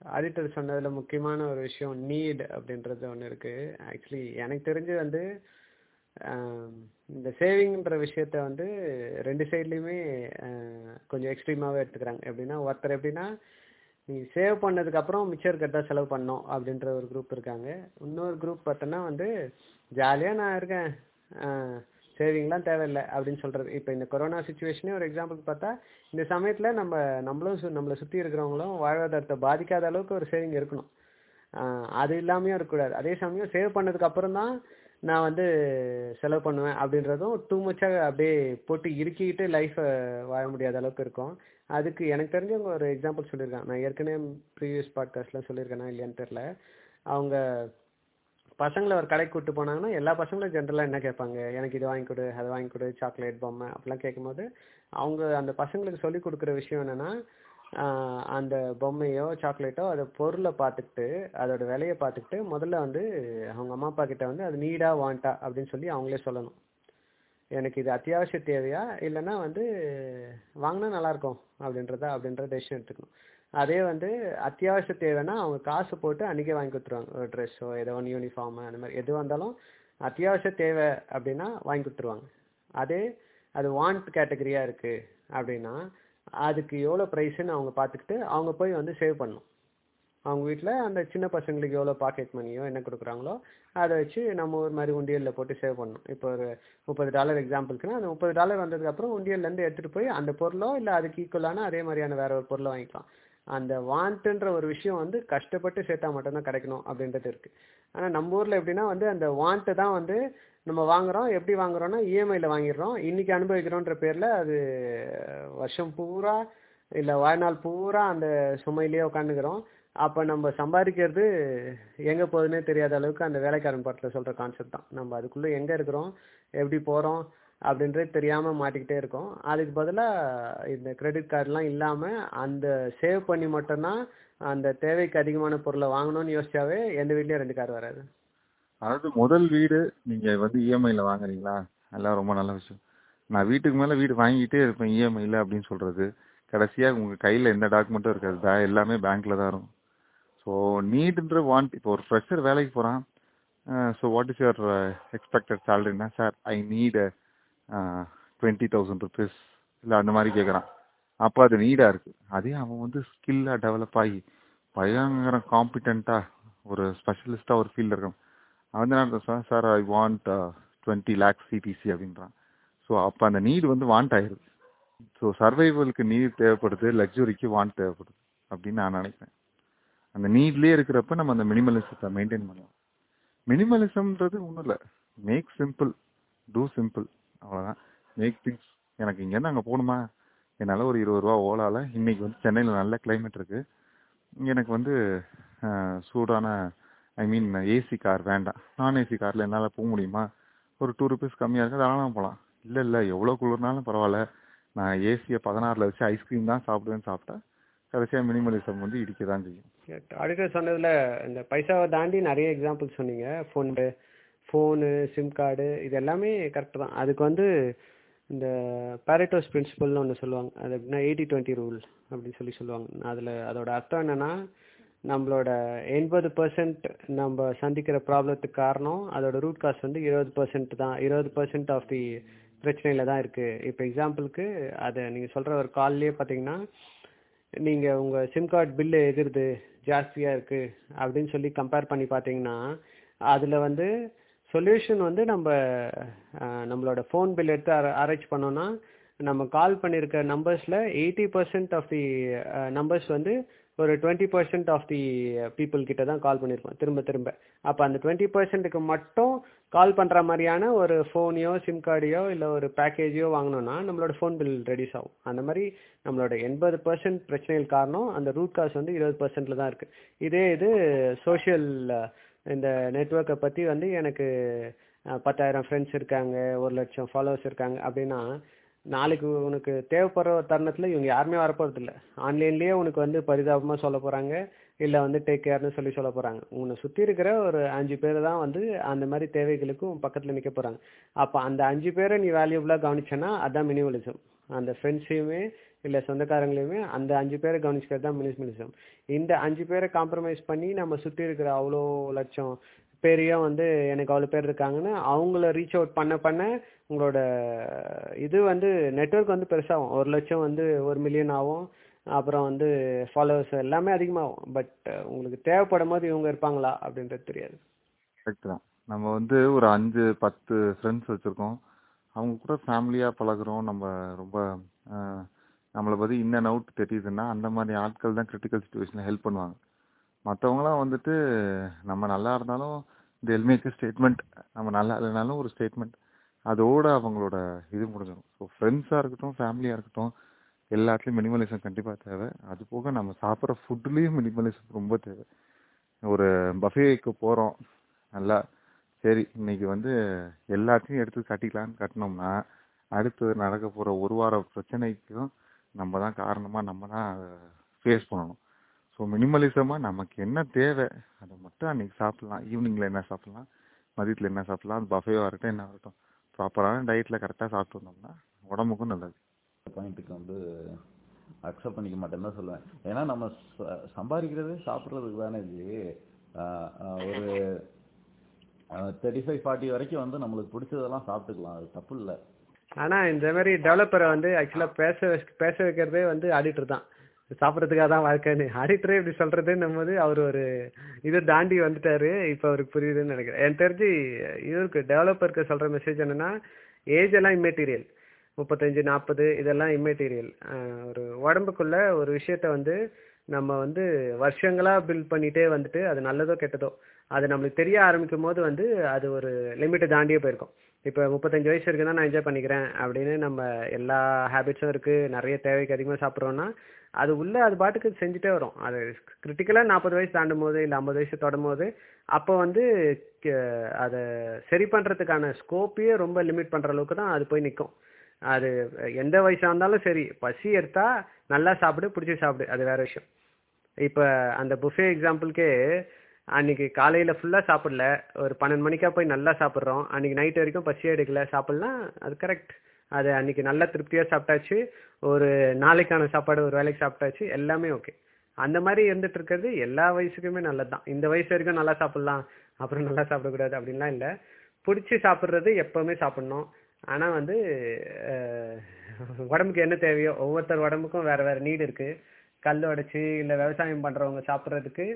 ஆடிட்டர் சொன்னதில் முக்கியமான ஒரு விஷயம் நீட் அப்படின்றது ஒன்று இருக்குது ஆக்சுவலி எனக்கு தெரிஞ்சு வந்து இந்த சேவிங்ன்ற விஷயத்த வந்து ரெண்டு சைட்லேயுமே கொஞ்சம் எக்ஸ்ட்ரீமாகவே எடுத்துக்கிறாங்க. எப்படின்னா ஒருத்தர் எப்படின்னா நீ சேவ் பண்ணதுக்கப்புறம் மிச்சம் இருக்கிறதா செலவு பண்ணோம் அப்படின்ற ஒரு குரூப் இருக்காங்க. இன்னொரு குரூப் பார்த்தோன்னா வந்து ஜாலியாக நான் இருக்கேன். சேவிங்லாம் தேவையில்லை. அப்படின்னு சொல்கிறது இப்போ இந்த கொரோனா சுச்சுவேஷனே ஒரு எக்ஸாம்பிள் பார்த்தா இந்த சமயத்தில் நம்ம நம்மளும் சு- நம்மளை சுற்றி இருக்கிறவங்களும் வாழ்வாதாரத்தை பாதிக்காத அளவுக்கு ஒரு சேவிங் இருக்கணும். அது இல்லாமையும் இருக்கக்கூடாது. அதே சமயம் சேவ் பண்ணதுக்கப்புறம் தான் நான் வந்து செலவு பண்ணுவேன் அப்படின்றதும் டூ மச்சாக அப்படியே போட்டு இறுக்கிக்கிட்டு லைஃப்பை வாழ முடியாத அளவுக்கு இருக்கும். அதுக்கு எனக்கு தெரிஞ்ச ஒரு எக்ஸாம்பிள் சொல்லியிருக்கேன் நான் ஏற்கனவே ப்ரீவியஸ் பாட்காஸ்ட்லாம் சொல்லியிருக்கேனா இல்லையான்னு தெரில அவங்க பசங்களை ஒரு கடைக்கு கூட்டு போனாங்கன்னா எல்லா பசங்களும் ஜென்ரலாக என்ன கேட்பாங்க? எனக்கு இது வாங்கி கொடு அதை வாங்கி கொடு சாக்லேட் பொம்மை அப்படிலாம் கேட்கும்போது அவங்க அந்த பசங்களுக்கு சொல்லி கொடுக்குற விஷயம் என்னென்னா அந்த பொம்மையோ சாக்லேட்டோ அதை பொருளை பார்த்துக்கிட்டு அதோட விலையை பார்த்துக்கிட்டு முதல்ல வந்து அவங்க அம்மா அப்பா கிட்ட வந்து அது நீடா வாண்டா அப்படின்னு சொல்லி அவங்களே சொல்லணும். எனக்கு இது அத்தியாவசிய தேவையா? இல்லைன்னா வந்து வாங்கினா நல்லாயிருக்கும் அப்படின்றதா அப்படின்ற டெசிஷன் எடுத்துக்கணும். அதே வந்து அத்தியாவசிய தேவைன்னா அவங்க காசு போட்டு அன்றைக்கே வாங்கி கொடுத்துருவாங்க. ஒரு ட்ரெஸ்ஸோ ஏதோ ஒன்று யூனிஃபார்மு அந்த மாதிரி. எது வந்தாலும் அத்தியாவசிய தேவை அப்படின்னா வாங்கி கொடுத்துருவாங்க. அதே அது வாண்ட் கேட்டகரியாக இருக்குது அப்படின்னா அதுக்கு எவ்வளோ ப்ரைஸுன்னு அவங்க பார்த்துக்கிட்டு அவங்க போய் வந்து சேவ் பண்ணணும். அவங்க வீட்டில் அந்த சின்ன பசங்களுக்கு எவ்வளோ பாக்கெட் மணியோ என்ன கொடுக்குறாங்களோ அதை வச்சு நம்ம ஒரு மாதிரி உண்டியலில் போட்டு சேவ் பண்ணணும். இப்போ ஒரு முப்பது டாலர் எக்ஸாம்பிளுக்குன்னா அந்த முப்பது டாலர் வந்ததுக்கப்புறம் உண்டியல்லேருந்து எடுத்துகிட்டு போய் அந்த பொருளோ இல்லை அதுக்கு ஈக்குவலான அதே மாதிரியான வேற ஒரு பொருளை வாங்கிக்கலாம். அந்த வாண்ட்டுன்ற ஒரு விஷயம் வந்து கஷ்டப்பட்டு சேர்த்தா மட்டும்தான் கிடைக்கணும் அப்படின்றது இருக்குது ஆனால் நம்ம ஊரில் எப்படின்னா வந்து அந்த வாண்ட்டு தான் வந்து நம்ம வாங்குறோம் எப்படி வாங்குறோம்னா இஎம்ஐயில் வாங்கிடுறோம். இன்னைக்கு அனுபவிக்கிறோன்ற பேரில் அது வருஷம் பூரா இல்லை வாழ்நாள் பூரா அந்த சுமையிலேயே உட்காந்துக்கிறோம். அப்போ நம்ம சம்பாதிக்கிறது எங்கே போகுதுன்னே தெரியாத அளவுக்கு அந்த வேலைக்காரன் படத்தில் சொல்கிற கான்செப்ட் தான். நம்ம அதுக்குள்ளே எங்கே இருக்கிறோம் எப்படி போகிறோம் அப்படின்றது தெரியாமல் மாட்டிக்கிட்டே இருக்கோம். அதுக்கு பதிலாக இந்த கிரெடிட் கார்டெலாம் இல்லாமல் அந்த சேவ் பண்ணி மட்டும்தான் அந்த தேவைக்கு அதிகமான பொருளை வாங்கணும்னு யோசிச்சாவே எந்த வீட்லேயும் ரெண்டு கார் வராது. அதாவது முதல் வீடு நீங்க வந்து இஎம்ஐல வாங்குறீங்களா? அதெல்லாம் ரொம்ப நல்ல விஷயம். நான் வீட்டுக்கு மேல வீடு வாங்கிட்டே இருப்பேன் இஎம்ஐல அப்படின்னு சொல்றது. கடைசியா உங்க கையில எந்த டாக்குமெண்ட்டும் இருக்காது. தான் எல்லாமே பேங்க்ல தான் இருக்கும். ஸோ நீடுன்ற வாண்ட் இப்போ ஒரு ஃப்ரெஷர் வேலைக்கு போறான். So what is your expected சேலரினா sir I need twenty thousand rupees இல்லை அந்த மாதிரி கேட்குறான் அப்போ அது நீடாக இருக்கு. அதே அவன் வந்து ஸ்கில்லாக டெவலப் ஆகி பயங்கர காம்பிடண்ட்டாக ஒரு ஸ்பெஷலிஸ்டாக ஒரு ஃபீல்டில் இருக்கான். அவன் என்ன sir sir I want twenty lakhs CTC அப்படின்றான். ஸோ அப்போ அந்த நீடு வந்து வாண்ட் ஆயிடுது. ஸோ சர்வைவலுக்கு நீட் தேவைப்படுது லக்ஸுரிக்கு வாண்ட் தேவைப்படுது அப்படின்னு நான் நினைக்கிறேன். அந்த நீட்லேயே இருக்கிறப்ப நம்ம அந்த மினிமலிசத்தை மெயின்டைன் பண்ணலாம். மினிமலிசம்ன்றது ஒன்றும் இல்லை. மேக் சிம்பிள் டூ சிம்பிள் அவ்வளோதான் மேக் திங்ஸ் எனக்கு இங்கேருந்து அங்கே போகணுமா? என்னால் ஒரு இருபது ரூபா ஓலாவில் இன்றைக்கி வந்து சென்னையில் நல்ல கிளைமேட் இருக்குது எனக்கு வந்து சூடான ஐ மீன் ஏசி கார் வேண்டாம். நான் ஏசி காரில் என்னால் போக முடியுமா? ஒரு டூ ருபீஸ் கம்மியாக இருக்கு தாராளமாக போகலாம் இல்லை இல்லை எவ்வளோ குளிர்னாலும் பரவாயில்ல. நான் ஏசியை பதினாறில் வச்சு ஐஸ்கிரீம் தான் சாப்பிடுவேன்னு சாப்பிட்டா கடைசியாக மினிமலிசம் வந்து இடிக்க தான் செய்யும் ஆடிட்டர் சொன்னதில் இந்த பைசாவை தாண்டி நிறைய எக்ஸாம்பிள் சொன்னீங்க. ஃபோன் ஃபோனு சிம் கார்டு இது எல்லாமே கரெக்ட் தான். அதுக்கு வந்து இந்த பேரட்டோஸ் பிரின்சிபல்னு ஒன்று சொல்லுவாங்க. அது எப்படின்னா எயிட்டி டுவெண்ட்டி ரூல் அப்படின்னு சொல்லி சொல்லுவாங்க. அதில் அதோட அர்த்தம் என்னன்னா நம்மளோட எண்பது பர்சன்ட் நம்ம சந்திக்கிற ப்ராப்ளத்துக்கு காரணம் அதோட ரூட் காஸ் வந்து இருபது பர்சன்ட் தான். இருபது பர்சன்ட் ஆஃப் தி பிரச்சனையில தான் இருக்கு. இப்போ எக்ஸாம்பிளுக்கு அதை நீங்கள் சொல்ற ஒரு கால்லேயே பார்த்தீங்கன்னா நீங்க உங்க சிம் கார்டு பில்லு எதிர்து ஜாஸ்தியா இருக்கு அப்படின்னு சொல்லி கம்பேர் பண்ணி பார்த்தீங்கன்னா அதுல வந்து சொல்யூஷன் வந்து நம்ம நம்மளோட ஃபோன் பில் எடுத்து அரேஞ்ச் பண்ணோம்னா நம்ம கால் பண்ணியிருக்க நம்பர்ஸில் eighty percent of the numbers வந்து ஒரு twenty percent of the people கிட்ட தான் கால் பண்ணியிருப்போம் திரும்ப திரும்ப. அப்போ அந்த டுவெண்ட்டி பர்சன்ட்டுக்கு மட்டும் கால் பண்ணுற மாதிரியான ஒரு ஃபோனையோ சிம் கார்டையோ இல்லை ஒரு பேக்கேஜையோ வாங்கினோன்னா நம்மளோட ஃபோன் பில் ரெடியூஸ் ஆகும். அந்த மாதிரி நம்மளோட எண்பது பர்சன்ட் பிரச்சனைகள் காரணம் அந்த ரூட் காஸ் வந்து இருபது பர்சன்ட்ல தான் இருக்குது இதே இது சோஷியல் இந்த நெட்ஒர்க்கை பற்றி வந்து எனக்கு பத்தாயிரம் ஃப்ரெண்ட்ஸ் இருக்காங்க ஒரு லட்சம் ஃபாலோவர்ஸ் இருக்காங்க அப்படின்னா நாளைக்கு உனக்கு தேவைப்படுற தருணத்தில் இவங்க யாருமே வரப்போறது இல்லை ஆன்லைன்லேயே உனக்கு வந்து பரிதாபமாக சொல்ல போகிறாங்க இல்லை வந்து டேக் கேர்னு சொல்லி சொல்ல போகிறாங்க உன்னை சுற்றி இருக்கிற ஒரு அஞ்சு பேர் தான் வந்து அந்த மாதிரி தேவைகளுக்கும் பக்கத்தில் நிற்க போகிறாங்க அப்போ அந்த அஞ்சு பேரை நீ வேல்யூபுளாக கவனிச்சேன்னா அதான் மினிமலிசம் அந்த ஃப்ரெண்ட்ஸையுமே இல்லை சொந்தக்காரங்களையுமே அந்த அஞ்சு பேரை கவனிச்சுக்கிறது தான் மினிமலிசம் இந்த அஞ்சு பேரை காம்ப்ரமைஸ் பண்ணி நம்ம சுற்றி இருக்கிற அவ்வளோ லட்சம் பேரையும் வந்து எனக்கு அவ்வளோ பேர் இருக்காங்கன்னு அவங்கள ரீச் அவுட் பண்ண பண்ண உங்களோட இது வந்து நெட்வொர்க் வந்து பெருசாகும். ஒரு லட்சம் வந்து ஒரு மில்லியன் ஆகும். அப்புறம் வந்து ஃபாலோவர்ஸ் எல்லாமே அதிகமாகும். பட் உங்களுக்கு தேவைப்படும் போது இவங்க இருப்பாங்களா அப்படின்றது தெரியாது. கரெக்ட் தான். நம்ம வந்து ஒரு அஞ்சு பத்து ஃப்ரெண்ட்ஸ் வச்சுருக்கோம். அவங்க கூட ஃபேமிலியாக பழகுறோம். நம்ம ரொம்ப நம்மளை பற்றி இன் அண்ட் அவுட் தெரியுதுன்னா அந்த மாதிரி ஆட்கள் தான் கிரிட்டிக்கல் சுச்சுவேஷனில் ஹெல்ப் பண்ணுவாங்க. மற்றவங்களாம் வந்துட்டு நம்ம நல்லா இருந்தாலும் இந்த எல்மேக்கு ஸ்டேட்மெண்ட் நம்ம நல்லா இல்லைனாலும் ஒரு ஸ்டேட்மெண்ட் அதோட அவங்களோட இது முடிஞ்சிடும். ஸோ ஃப்ரெண்ட்ஸாக இருக்கட்டும் ஃபேமிலியாக இருக்கட்டும் எல்லாத்துலேயும் மினிமலிசம் கண்டிப்பாக தேவை. அது போக நம்ம சாப்பிட்ற ஃபுட்லேயும் மினிமலிசம் ரொம்ப தேவை. ஒரு பஃபேக்கு போகிறோம் நல்லா சரி இன்னைக்கு வந்து எல்லாத்தையும் எடுத்து கட்டிக்கலான்னு கட்டினோம்னா அடுத்து நடக்க போகிற ஒரு வார பிரச்சனைக்கும் நம்ம தான் காரணமாக நம்ம தான் ஃபேஸ் பண்ணணும். ஸோ மினிமலிசமாக நமக்கு என்ன தேவை அதை மட்டும் அன்னைக்கு சாப்பிட்லாம். ஈவினிங்கில் என்ன சாப்பிட்லாம்? மதியத்தில் என்ன சாப்பிட்லாம்? அது பஃபேவாக இருக்கட்டும் என்ன இருக்கட்டும். ப்ராப்பரான டயட்டில் கரெக்டாக சாப்பிட்டு வந்தோம்னா உடம்புக்கும் நல்லது. பாயிண்ட்டுக்கு வந்து அக்செப்ட் பண்ணிக்க மாட்டேன்னு தான் சொல்லுவேன். ஏன்னா நம்ம ச- சம்பாதிக்கிறதே சாப்பிட்றதுக்கு தானே ஆஹ் ஒரு தேர்ட்டி ஃபைவ் ஃபார்ட்டி வரைக்கும் வந்து நம்மளுக்கு பிடிச்சதெல்லாம் சாப்பிட்டுக்கலாம். அது தப்பு இல்லை. ஆனால் இந்த மாதிரி டெவலப்பரை வந்து ஆக்சுவலாக பேச பேச வைக்கிறதே வந்து ஆடிட்டர் தான். சாப்பிட்றதுக்காக தான் வாழ்க்கைன்னு. ஆடிட்டரே இப்படி சொல்கிறதுன்னும் போது அவர் ஒரு இதை தாண்டி வந்துட்டாரு. இப்போ அவருக்கு புரியுதுன்னு நினைக்கிறேன். எனக்கு தெரிஞ்சு இவருக்கு டெவலப்பருக்கு சொல்கிற மெசேஜ் என்னன்னா ஏஜ் எல்லாம் இம்மெட்டீரியல் முப்பத்தஞ்சு நாற்பது இதெல்லாம் இம்மெட்டீரியல் ஒரு உடம்புக்குள்ள ஒரு விஷயத்த வந்து நம்ம வந்து வருஷங்களாக பில்ட் பண்ணிட்டே வந்துட்டு அது நல்லதோ கெட்டதோ அது நம்மளுக்கு தெரிய ஆரம்பிக்கும் போது வந்து அது ஒரு லிமிட்டை தாண்டியே போயிருக்கும். இப்போ முப்பத்தஞ்சு வயசு இருக்குன்னா நான் என்ஜாய் பண்ணிக்கிறேன் அப்படின்னு நம்ம எல்லா ஹேபிட்ஸும் இருக்குது நிறைய தேவைக்கு அதிகமாக சாப்பிட்றோன்னா அது உள்ள அது பாட்டுக்கு செஞ்சுட்டே வரும். அது கிரிட்டிக்கலாக நாற்பது வயசு தாண்டும் போது இல்லை ஐம்பது வயசு தொடும் போது அப்போ வந்து அதை சரி பண்ணுறதுக்கான ஸ்கோப்பையே ரொம்ப லிமிட் பண்ணுற அளவுக்கு தான் அது போய் நிற்கும் அது எந்த வயசாக இருந்தாலும் சரி பசி எடுத்தால் நல்லா சாப்பிடு பிடிச்சி சாப்பிடு அது வேறு விஷயம். இப்போ அந்த புஃபே எக்ஸாம்பிளுக்கே அன்னைக்கு காலையில் ஃபுல்லாக சாப்பிடல ஒரு பன்னெண்டு மணிக்கா போய் நல்லா சாப்பிட்றோம் அன்னைக்கு நைட் வரைக்கும் பசி எடுக்கல சாப்பிட்லாம் அது கரெக்ட் அது அன்னைக்கு நல்லா திருப்தியாக சாப்பிட்டாச்சு. ஒரு நாளைக்கான சாப்பாடு ஒரு வேலைக்கு சாப்பிட்டாச்சு. எல்லாமே ஓகே அந்த மாதிரி இருந்துட்டு இருக்கிறது எல்லா வயசுக்குமே நல்லது தான் இந்த வயசு வரைக்கும் நல்லா சாப்பிடலாம் அப்புறம் நல்லா சாப்பிடக்கூடாது அப்படின்லாம் இல்லை. பிடிச்சி சாப்பிட்றது எப்போவுமே சாப்பிடணும். ஆனால் வந்து உடம்புக்கு என்ன தேவையோ ஒவ்வொருத்தர் உடம்புக்கும் வேறு வேறு நீடு இருக்குது கல் உடைச்சி இல்லை விவசாயம் பண்ணுறவங்க சாப்பிட்றதுக்கு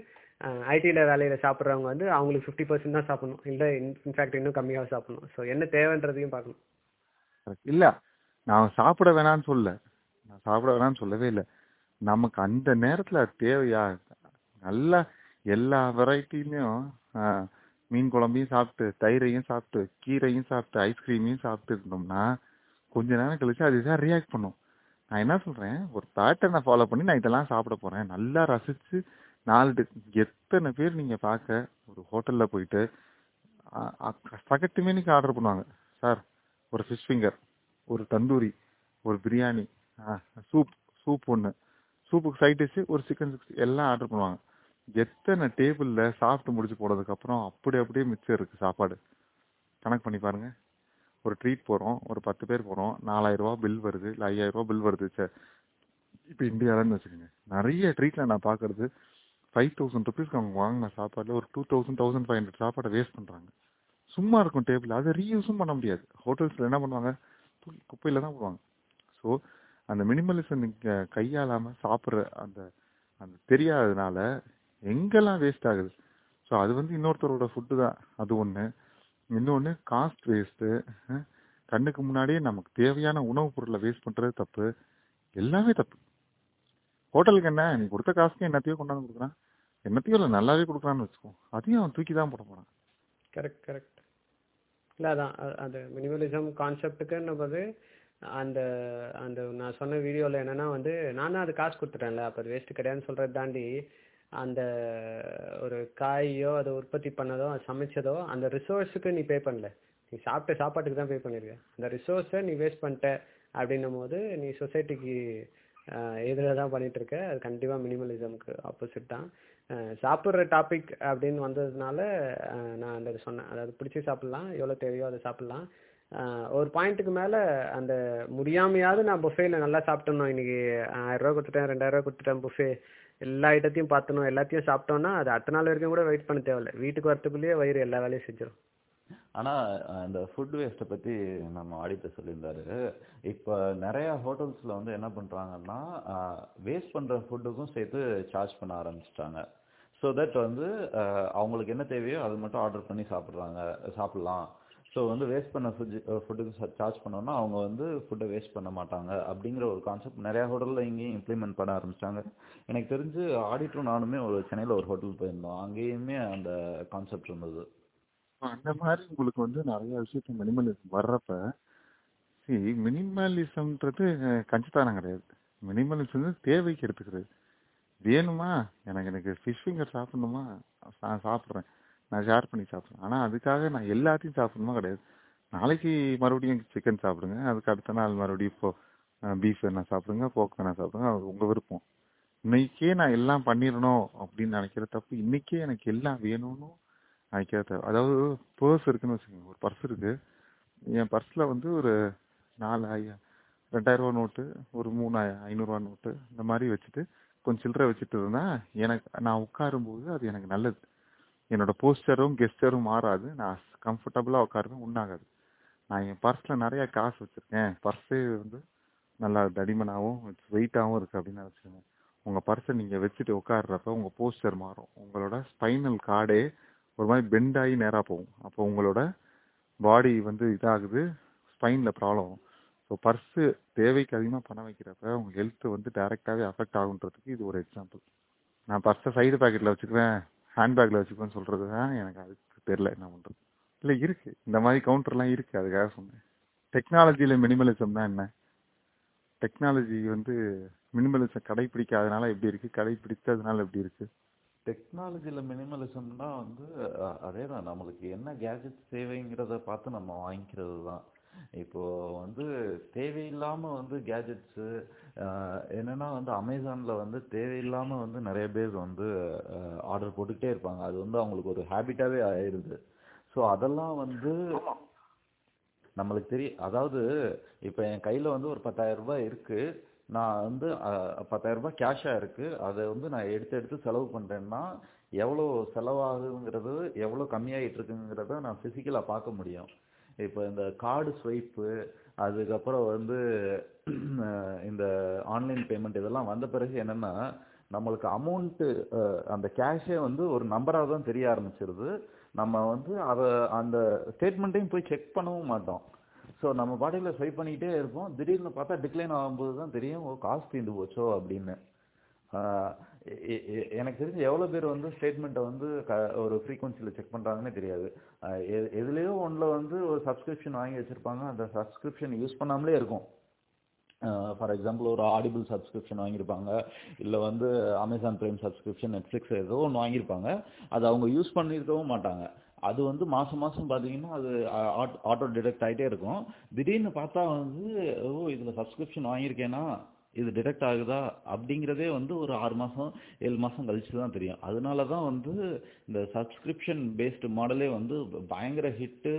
ஐடியில் வேலையில் சாப்பிட்றவங்க வந்து அவங்களுக்கு ஃபிஃப்டி பர்சன்ட் தான் சாப்பிடணும். இல்லை இன்ஃபேக்ட் இன்னும் கம்மியாக சாப்பிடணும். ஸோ என்ன தேவைன்றதையும் பார்க்கணும். இல்ல நான் சாப்பிட வேணாம்னு சொல்ல நான் சாப்பிட வேணாம்னு சொல்லவே இல்லை. நமக்கு அந்த நேரத்துல அது தேவையா? நல்லா எல்லா வெரைட்டிலையும் மீன் குழம்பையும் சாப்பிட்டு தயிரையும் சாப்பிட்டு கீரையும் சாப்பிட்டு ஐஸ்கிரீமையும் சாப்பிட்டு இருந்தோம்னா கொஞ்ச நேரம் கழிச்சு அதுதான் ரியாக்ட் பண்ணும். நான் என்ன சொல்றேன்? ஒரு பேட்டர்னை ஃபாலோ பண்ணி நான் இதெல்லாம் சாப்பிட போறேன். நல்லா ரசிச்சு நாலு எத்தனை பேர் நீங்க பார்க்க? ஒரு ஹோட்டல்ல போயிட்டு சகட்டு மீனுக்கு ஆர்டர் பண்ணுவாங்க. சார் ஒரு ஃபிஷ் ஃபிங்கர் ஒரு தந்தூரி ஒரு பிரியாணி சூப் சூப் ஒன்று சூப்புக்கு சைட் டிஷ்ஷு ஒரு சிக்கன் சிக்ஸ்டி எல்லாம் ஆர்டர் பண்ணுவாங்க. எத்தனை டேபிளில் சாப்பிட்டு முடிச்சு போனதுக்கப்புறம் அப்படி அப்படியே மிச்சம் இருக்குது சாப்பாடு. கணக்கு பண்ணி பாருங்கள் ஒரு ட்ரீட் போகிறோம் ஒரு பத்து பேர் போகிறோம் நாலாயிரரூபா பில் வருது இல்லை ஐயாயிரரூபா பில் வருது சார் இப்போ இந்தியாலன்னு வச்சுக்கோங்க. நிறைய ட்ரீட்டில் நான் பார்க்குறது ஃபைவ் தௌசண்ட் ருபீஸ்க்கு அவங்க வாங்கின சாப்பாடில் ஒரு two thousand thousand five hundred சாப்பாடை வேஸ்ட் பண்ணுறாங்க சும்மா இருக்கும் டேபிள் அதை ரீயூஸும் பண்ண முடியாது. ஹோட்டல்ஸில் என்ன பண்ணுவாங்க? தூக்கி குப்பையில தான் போடுவாங்க. ஸோ அந்த மினிமலிசம் நீங்கள் கையாளாமல் சாப்பிட்ற அந்த அந்த தெரியாததுனால எங்கெல்லாம் வேஸ்ட் ஆகுது? ஸோ அது வந்து இன்னொருத்தரோட ஃபுட்டு தான். அது ஒன்று இன்னொன்று காஸ்ட் வேஸ்ட்டு கண்ணுக்கு முன்னாடியே நமக்கு தேவையான உணவுப் பொருளை வேஸ்ட் பண்ணுறது தப்பு. எல்லாமே தப்பு. ஹோட்டலுக்கு என்ன? நீ கொடுத்த காசுக்கு என்னத்தையோ கொண்டாந்து கொடுக்குறான். என்னத்தையோ இல்லை நல்லாவே கொடுக்குறான்னு வச்சுக்கோ. அதையும் அவன் தூக்கி தான் போட போகிறான் கரெக்ட் கரெக்ட் இல்லை அதான் அது அந்த மினிமலிசம் கான்செப்டுக்குன்னும் போது அந்த அந்த நான் சொன்ன வீடியோவில் என்னென்னா வந்து நான் தான் அது காசு கொடுத்துட்டேன்ல அப்போ அது வேஸ்ட்டு கிடையாதுன்னு சொல்கிறது தாண்டி அந்த ஒரு காயோ அதை உற்பத்தி பண்ணதோ அது சமைச்சதோ அந்த ரிசோர்ஸுக்கு நீ பே பண்ணல. நீ சாப்பிட்ட சாப்பாட்டுக்கு தான் பே பண்ணியிருக்க அந்த ரிசோர்ஸை நீ வேஸ்ட் பண்ணிட்ட அப்படின்னும் போது நீ சொசைட்டிக்கு எதிராக தான் பண்ணிகிட்ருக்க இருக்க. அது கண்டிப்பாக மினிமலிசம்க்கு ஆப்போசிட் தான். சாப்பிட்ற டாபிக் அப்படின்னு வந்ததுனால நான் அந்த சொன்னேன். அதாவது பிடிச்சி சாப்பிட்லாம் எவ்வளோ தேவையோ அதை சாப்பிட்லாம். ஒரு பாயிண்ட்டுக்கு மேலே அந்த முடியாமையாவது நான் புஃபேல நல்லா சாப்பிட்டணும் இன்னைக்கு ஆயிரரூவா ரூபா கொடுத்துட்டேன் ரெண்டாயிரம் கொடுத்துட்டேன் புஃபே எல்லா ஐட்டத்தையும் பார்த்தணும் எல்லாத்தையும் சாப்பிட்டோம்னா அது அடுத்த நாள் வரைக்கும் கூட வெயிட் பண்ண தேவையில்ல. வீட்டுக்கு வரத்துக்குள்ளேயே வயிறு எல்லா வேலையும் செஞ்சிடும் ஆனா அந்த ஃபுட் வேஸ்ட்டை பத்தி நம்ம ஆடிட்டர் சொல்லியிருந்தாரு. இப்போ நிறைய ஹோட்டல்ஸ்ல வந்து என்ன பண்றாங்கன்னா வேஸ்ட் பண்ற ஃபுட்டுக்கும் சேர்த்து சார்ஜ் பண்ண ஆரம்பிச்சிட்டாங்க. ஸோ தட் வந்து அவங்களுக்கு என்ன தேவையோ அது மட்டும் ஆர்டர் பண்ணி சாப்பிட்றாங்க சாப்பிடலாம். ஸோ வந்து வேஸ்ட் பண்ண ஃபுட் ஃபுட்டுக்கு சார்ஜ் பண்ணோன்னா அவங்க வந்து ஃபுட்டை வேஸ்ட் பண்ண மாட்டாங்க அப்படிங்கிற ஒரு கான்செப்ட் நிறையா ஹோட்டலில் இங்கேயும் இம்ப்ளிமெண்ட் பண்ண ஆரம்பிச்சிட்டாங்க. எனக்கு தெரிஞ்சு ஆடிட்டரும் நானுமே ஒரு சென்னையில் ஒரு ஹோட்டல் போயிருந்தோம். அங்கேயுமே அந்த கான்செப்ட் இருந்தது. அந்த மாதிரி உங்களுக்கு வந்து நிறைய விஷயத்த மினிமலிசம் வர்றப்ப see மினிமலிசம்ன்றது கஞ்சித்தானம் கிடையாது. மினிமலிசம் தேவைக்கு எடுத்துக்கிறது. வேணுமா? எனக்கு எனக்கு ஃபிஷ் ஃபிங்கர் சாப்பிடணுமா? நான் சாப்பிட்றேன். நான் ஷேர் பண்ணி சாப்பிட்றேன். ஆனால் அதுக்காக நான் எல்லாத்தையும் சாப்பிடணுமா கிடையாது. நாளைக்கு மறுபடியும் சிக்கன் சாப்பிடுங்க. அதுக்கு அடுத்த நாள் மறுபடியும் இப்போ பீஃப் வேணா சாப்பிடுங்க போக் வேணா சாப்பிடுங்க. அது உங்கள் விருப்பம். இன்னைக்கே நான் எல்லாம் பண்ணிடணும் அப்படின்னு நினைக்கிற தப்பு இன்னைக்கே எனக்கு எல்லாம் வேணும்னு நினைக்கிற தப்பு. அதாவது பர்ஸ் இருக்குன்னு வச்சுக்கோங்க. ஒரு பர்ஸ் இருக்கு. என் பர்ஸில் வந்து ஒரு நாலு ஐயா ரெண்டாயிரரூவா நோட்டு ஒரு மூணு ஐநூறுரூவா நோட்டு இந்த மாதிரி வச்சுட்டு கொஞ்சம் சில்லறை வச்சுட்டு இருந்தா எனக்கு நான் உட்காரும்போது அது எனக்கு நல்லது. என்னோட போஸ்டரும் கெஸ்டரும் மாறாது. நான் கம்ஃபர்டபுளாக உட்காருவேன் உண்ணாகாது. நான் என் பர்ஸில் நிறையா காசு வச்சுருக்கேன். பர்ஸே வந்து நல்லா தடிமனாகவும் வெயிட்டாகவும் இருக்குது அப்படின்னு வச்சுக்கோங்க உங்கள் பர்ஸை நீங்கள் வச்சுட்டு உட்காடுறப்ப உங்கள் போஸ்டர் மாறும். உங்களோட ஸ்பைனல் கார்டே ஒரு மாதிரி பெண்டாகி நேராக போகும். அப்போ உங்களோட பாடி வந்து இதாகுது ஸ்பைனில் ப்ராப்ளம் ஸோ பர்ஸு தேவைக்கு அதிகமாக பணம் வைக்கிறப்ப உங்கள் ஹெல்த் வந்து டேரெக்டாகவே அஃபெக்ட் ஆகுன்றதுக்கு இது ஒரு எக்ஸாம்பிள் நான் பர்ஸை சைடு பேக்கெட்டில் வச்சுக்குவேன் ஹேண்ட்பேக்கில் வச்சுக்குவேன்னு சொல்கிறது தான் எனக்கு அதுக்கு தெரில என்ன பண்ணுறது இல்லை இருக்குது இந்த மாதிரி கவுண்டர்லாம் இருக்குது அதுக்காக சொன்னேன். டெக்னாலஜியில மினிமலிசம்னா என்ன? டெக்னாலஜி வந்து மினிமலிசம் கடைப்பிடிக்காதனால எப்படி இருக்குது கடைப்பிடித்ததுனால எப்படி இருக்குது டெக்னாலஜியில் மினிமலிசம்னா வந்து அதே அதேதான். நம்மளுக்கு என்ன கேஜெட்ஸ் தேவைங்கிறத பார்த்து நம்ம வாங்கிக்கிறது தான் இப்போ வந்து தேவையில்லாம வந்து கேஜெட்ஸு என்னன்னா வந்து அமேசான்ல வந்து தேவையில்லாம வந்து நிறைய பேர் வந்து ஆர்டர் போட்டுக்கிட்டே இருப்பாங்க. அது வந்து அவங்களுக்கு ஒரு ஹேபிட்டாவே ஆயிடுது. ஸோ அதெல்லாம் வந்து நம்மளுக்கு தெரியும் அதாவது இப்போ என் கையில வந்து ஒரு பத்தாயிரம் ரூபாய் இருக்கு. நான் வந்து பத்தாயிரம் ரூபாய் கேஷா இருக்கு. அதை வந்து நான் எடுத்து எடுத்து செலவு பண்றேன்னா எவ்வளோ செலவாகுங்கிறது எவ்வளோ கம்மியாயிட்டு இருக்குங்கிறத நான் பிசிக்கலா பார்க்க முடியும். இப்போ இந்த கார்டு ஸ்வைப்பு அதுக்கப்புறம் வந்து இந்த ஆன்லைன் பேமெண்ட் இதெல்லாம் வந்த பிறகு என்னென்னா நம்மளுக்கு அமௌண்ட்டு அந்த கேஷே வந்து ஒரு நம்பராக தான் தெரிய ஆரம்பிச்சிருது. நம்ம வந்து அதை அந்த ஸ்டேட்மெண்ட்டையும் போய் செக் பண்ணவும் மாட்டோம். ஸோ நம்ம பாடியில் ஸ்வைப் பண்ணிக்கிட்டே இருப்போம். திடீர்னு பார்த்தா டிக்ளைன் ஆகும்போது தான் தெரியும் ஓ காசு தீர்ந்து போச்சோ அப்படின்னு. எனக்கு தெரிஞ்சு எவ்வளோ பேர் வந்து ஸ்டேட்மெண்ட்டை வந்து க ஒரு ஃப்ரீக்வன்சியில் செக் பண்ணுறாங்கன்னே தெரியாது. எ- எதுலேயோ ஒன்றில் வந்து ஒரு சப்ஸ்கிரிப்ஷன் வாங்கி வச்சுருப்பாங்க. அந்த சப்ஸ்கிரிப்ஷன் யூஸ் பண்ணாமலே இருக்கும். ஃபார் எக்ஸாம்பிள் ஒரு ஆடிபிள் சப்ஸ்கிரிப்ஷன் வாங்கியிருப்பாங்க. இல்லை வந்து அமேசான் ப்ரைம் சப்ஸ்கிரிப்ஷன் நெட்ஃப்ளிக்ஸ் ஏதோ ஒன்று வாங்கியிருப்பாங்க. அது அவங்க யூஸ் பண்ணியிருக்கவும் மாட்டாங்க. அது வந்து மாதம் மாதம் பார்த்தீங்கன்னா அது ஆட்டோ டிடெக்ட் ஆகிட்டே இருக்கும். திடீர்னு பார்த்தா வந்து ஓ இதில் சப்ஸ்கிரிப்ஷன் வாங்கியிருக்கேனா? இது டிடெக்ட் ஆகுதா அப்படிங்கிறதே வந்து ஒரு ஆறு மாதம் ஏழு மாதம் கழிச்சு தான் தெரியும். அதனால தான் வந்து இந்த சப்ஸ்கிரிப்ஷன் பேஸ்டு மாடலே வந்து பயங்கர ஹிட்டு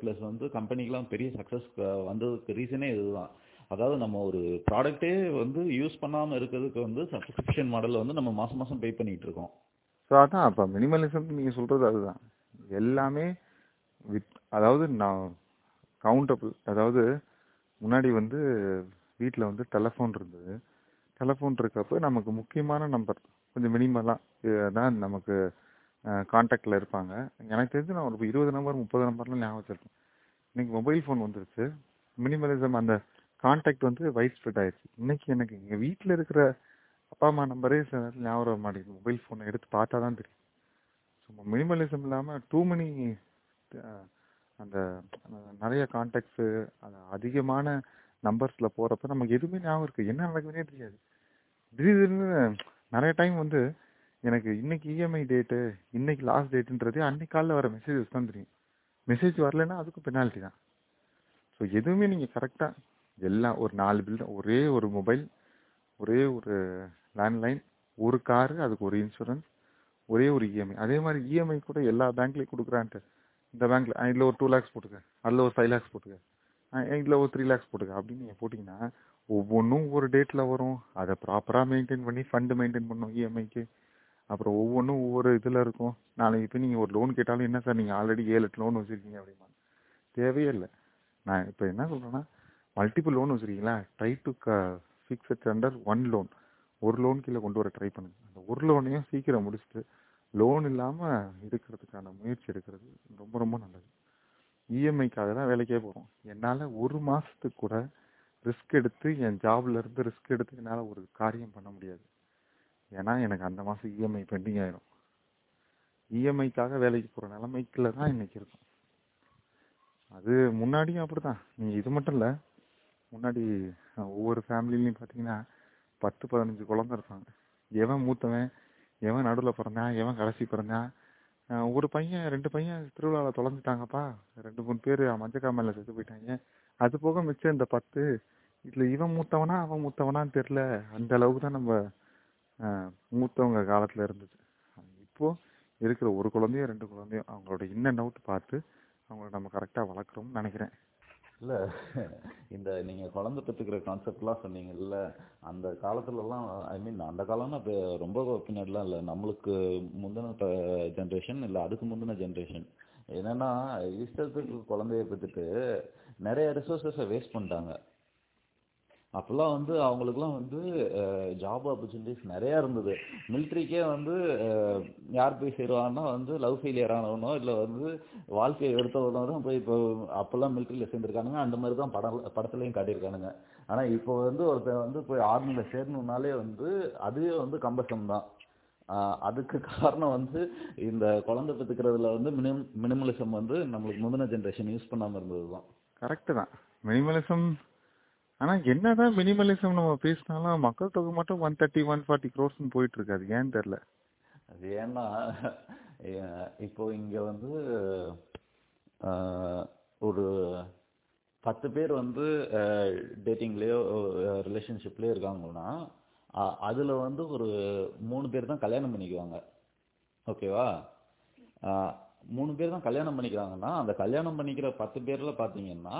ப்ளஸ் வந்து கம்பெனிக்கெலாம் பெரிய சக்ஸஸ் வந்ததுக்கு ரீசனே இதுதான். அதாவது நம்ம ஒரு ப்ராடக்ட்டே வந்து யூஸ் பண்ணாமல் இருக்கிறதுக்கு வந்து சப்ஸ்கிரிப்ஷன் மாடலில் வந்து நம்ம மாதம் மாதம் பே பண்ணிகிட்டு இருக்கோம். ஸோ அதான் அப்போ மினிமலிசம் நீங்கள் சொல்கிறது அதுதான். எல்லாமே வித் அதாவது நான் கவுண்டபிள் அதாவது முன்னாடி வந்து வீட்டில் வந்து டெலஃபோன் இருந்தது. டெலஃபோன் இருக்கப்போ நமக்கு முக்கியமான நம்பர் கொஞ்சம் மினிமலாக தான் நமக்கு காண்டாக்டில் இருப்பாங்க. எனக்கு தெரிஞ்சு நான் ஒரு இருபது நம்பர் முப்பது நம்பர்லாம் ஞாபகம் வச்சுருக்கேன். இன்னைக்கு மொபைல் ஃபோன் வந்துருச்சு. மினிமலிசம் அந்த காண்டாக்ட் வந்து வைட் ஸ்ப்ரெட் ஆயிடுச்சு இன்னைக்கு எனக்கு எங்கள் வீட்டில் இருக்கிற அப்பா அம்மா நம்பரே சில நேரத்தில் ஞாபகம் வர மாட்டேங்குது. மொபைல் ஃபோனை எடுத்து பார்த்தா தான் தெரியும் ஸோ மினிமலிசம் இல்லாமல் டூ மணி அந்த நிறைய கான்டாக்ட்ஸு அந்த அதிகமான நம்பர்ஸில் போகிறப்ப நமக்கு எதுவுமே ஞாபகம் இருக்குது என்ன நடக்குதுன்னே தெரியாது. திடீர்னு நிறைய டைம் வந்து எனக்கு இன்னைக்கு இஎம்ஐ டேட்டு இன்னைக்கு லாஸ்ட் டேட்டுன்றதே அன்னைக்கு காலையில் வர மெசேஜஸ் தான் தெரியும். மெசேஜ் வரலைன்னா அதுக்கும் பெனால்ட்டி தான். ஸோ எதுவுமே நீங்கள் கரெக்டாக எல்லாம் ஒரு நாலு பில் ஒரே ஒரு மொபைல் ஒரே ஒரு லேண்ட்லைன் ஒரு காரு அதுக்கு ஒரு இன்சூரன்ஸ் ஒரே ஒரு இஎம்ஐ அதே மாதிரி இஎம்ஐ கூட எல்லா பேங்க்லேயும் கொடுக்குறான்ட்டு. இந்த பேங்க்ல இதில் ஒரு டூ லேக்ஸ் போட்டுக்க. அதில் ஒரு ஃபைவ் லேக்ஸ் போட்டுக்க. இதில் ஒரு த்ரீ லேக்ஸ் போட்டுக்க. அப்படின்னு நீங்கள் போட்டிங்கன்னா ஒவ்வொன்றும் ஒரு டேட்டில் வரும். அதை ப்ராப்பராக மெயின்டைன் பண்ணி ஃபண்டு மெயின்டைன் பண்ணும் இஎம்ஐக்கு அப்புறம் ஒவ்வொன்றும் ஒவ்வொரு இதில் இருக்கும். நாளைக்கு இப்போ நீங்கள் ஒரு லோன் கேட்டாலும் என்ன சார் நீங்கள் ஆல்ரெடி ஏழு எட்டு லோன் வச்சிருக்கீங்க அப்படிமா தேவையே இல்லை. நான் இப்போ என்ன சொல்கிறேன்னா மல்டிபிள் லோன் வச்சுருக்கீங்களா? ட்ரை டு க fix it under one loan ஒரு லோன் கீழே கொண்டு வர ட்ரை பண்ணுங்கள் அந்த ஒரு லோனையும் சீக்கிரம் முடிச்சுட்டு லோன் இல்லாமல் இருக்கிறதுக்கான முயற்சி எடுக்கிறது ரொம்ப ரொம்ப நல்லது. இஎம்ஐக்காக தான் வேலைக்கே போகிறோம் என்னால் ஒரு மாதத்துக்கு கூட ரிஸ்க் எடுத்து என் ஜாப்ல இருந்து ரிஸ்க் எடுத்து என்னால் ஒரு காரியம் பண்ண முடியாது. ஏன்னா எனக்கு அந்த மாதம் இஎம்ஐ பெண்டிங் ஆயிரும். இஎம்ஐக்காக வேலைக்கு போகிற நிலைமைக்குள்ள தான் இன்னைக்கு இருக்கும். அது முன்னாடியும் அப்படிதான் நீங்கள் இது மட்டும் இல்லை முன்னாடி ஒவ்வொரு ஃபேமிலிலையும் பார்த்தீங்கன்னா பத்து பதினஞ்சு குழந்தை இருப்பாங்க. எவன் மூத்தவன் எவன் நடுவில் பிறந்தான் எவன் கடைசி பிறந்தான் ஒரு பையன் ரெண்டு பையன் திருவிழாவில் தொலைஞ்சிட்டாங்கப்பா. ரெண்டு மூணு பேர் மஞ்சக்காமல செத்து போயிட்டாங்க. அது போக மிச்சம் இந்த பத்து இதில் இவன் மூத்தவனா அவன் மூத்தவனான்னு தெரில அந்த அளவுக்கு தான் நம்ம மூத்தவங்க காலத்தில் இருந்துச்சு இப்போ இருக்கிற ஒரு குழந்தையும் ரெண்டு குழந்தையும் அவங்களோட இன்ன டவுட் பார்த்து அவங்கள நம்ம கரெக்டாக வளர்க்குறோம்னு நினைக்கிறேன். இல்லை இந்த நீங்கள் குழந்தை பெற்றுக்கிற கான்செப்ட்லாம் சொன்னீங்கல்ல அந்த காலத்துலலாம் ஐ மீன் அந்த காலம்னா இப்போ ரொம்ப பின்னாடிலாம் இல்லை. நம்மளுக்கு முந்தின ஜென்ரேஷன் இல்லை அதுக்கு முந்தின ஜென்ரேஷன் என்னென்னா இஷ்டத்துக்கு குழந்தைய பெற்றுட்டு நிறைய ரிசோர்ஸஸை வேஸ்ட் பண்ணிட்டாங்க. அப்போல்லாம் வந்து அவங்களுக்குலாம் வந்து ஜாப் ஆப்பர்ச்சுனிட்டிஸ் நிறையா இருந்தது. மிலிட்ரிக்கே வந்து யார் போய் சேருவாங்கன்னா வந்து லவ் ஃபெயிலியர் ஆனவனோ இல்லை வந்து வாழ்க்கையை எடுத்தவனோ தான் போய் இப்போ அப்போல்லாம் மிலிட்ரியில் சேர்ந்துருக்கானுங்க. அந்த மாதிரி தான் படம் படத்துலையும் காட்டியிருக்கானுங்க. ஆனால் இப்போ வந்து ஒருத்தர் வந்து போய் ஆர்மியில் சேரணுன்னாலே வந்து அதுவே வந்து கம்பசம் தான். அதுக்கு காரணம் வந்து இந்த குழந்தை பெற்றுக்கிறதுல வந்து மினிம் மினிமலிசம் வந்து நம்மளுக்கு முந்தின ஜென்ரேஷன் யூஸ் பண்ணாமல் இருந்தது தான். கரெக்டு தான். மினிமலிசம் ஆனா என்னதான் மினிமலிசம் நம்ம பேசினாலும் மக்கள் தொகை மட்டும் ஒன் தேர்ட்டி ஒன் ஃபார்ட்டி க்ரோர்ஸ்னு போயிட்டு இருக்காது ஏன்னு தெரியல. அது ஏன்னா இப்போ இங்க வந்து ஒரு பத்து பேர் வந்து டேட்டிங்லேயோ ரிலேஷன்ஷிப்லேயோ இருக்காங்கன்னா அதில் அதுல வந்து ஒரு மூணு பேர் தான் கல்யாணம் பண்ணிக்குவாங்க. ஓகேவா? மூணு பேர் தான் கல்யாணம் பண்ணிக்கிறாங்கன்னா அந்த கல்யாணம் பண்ணிக்கிற பத்து பேர்ல பாத்தீங்கன்னா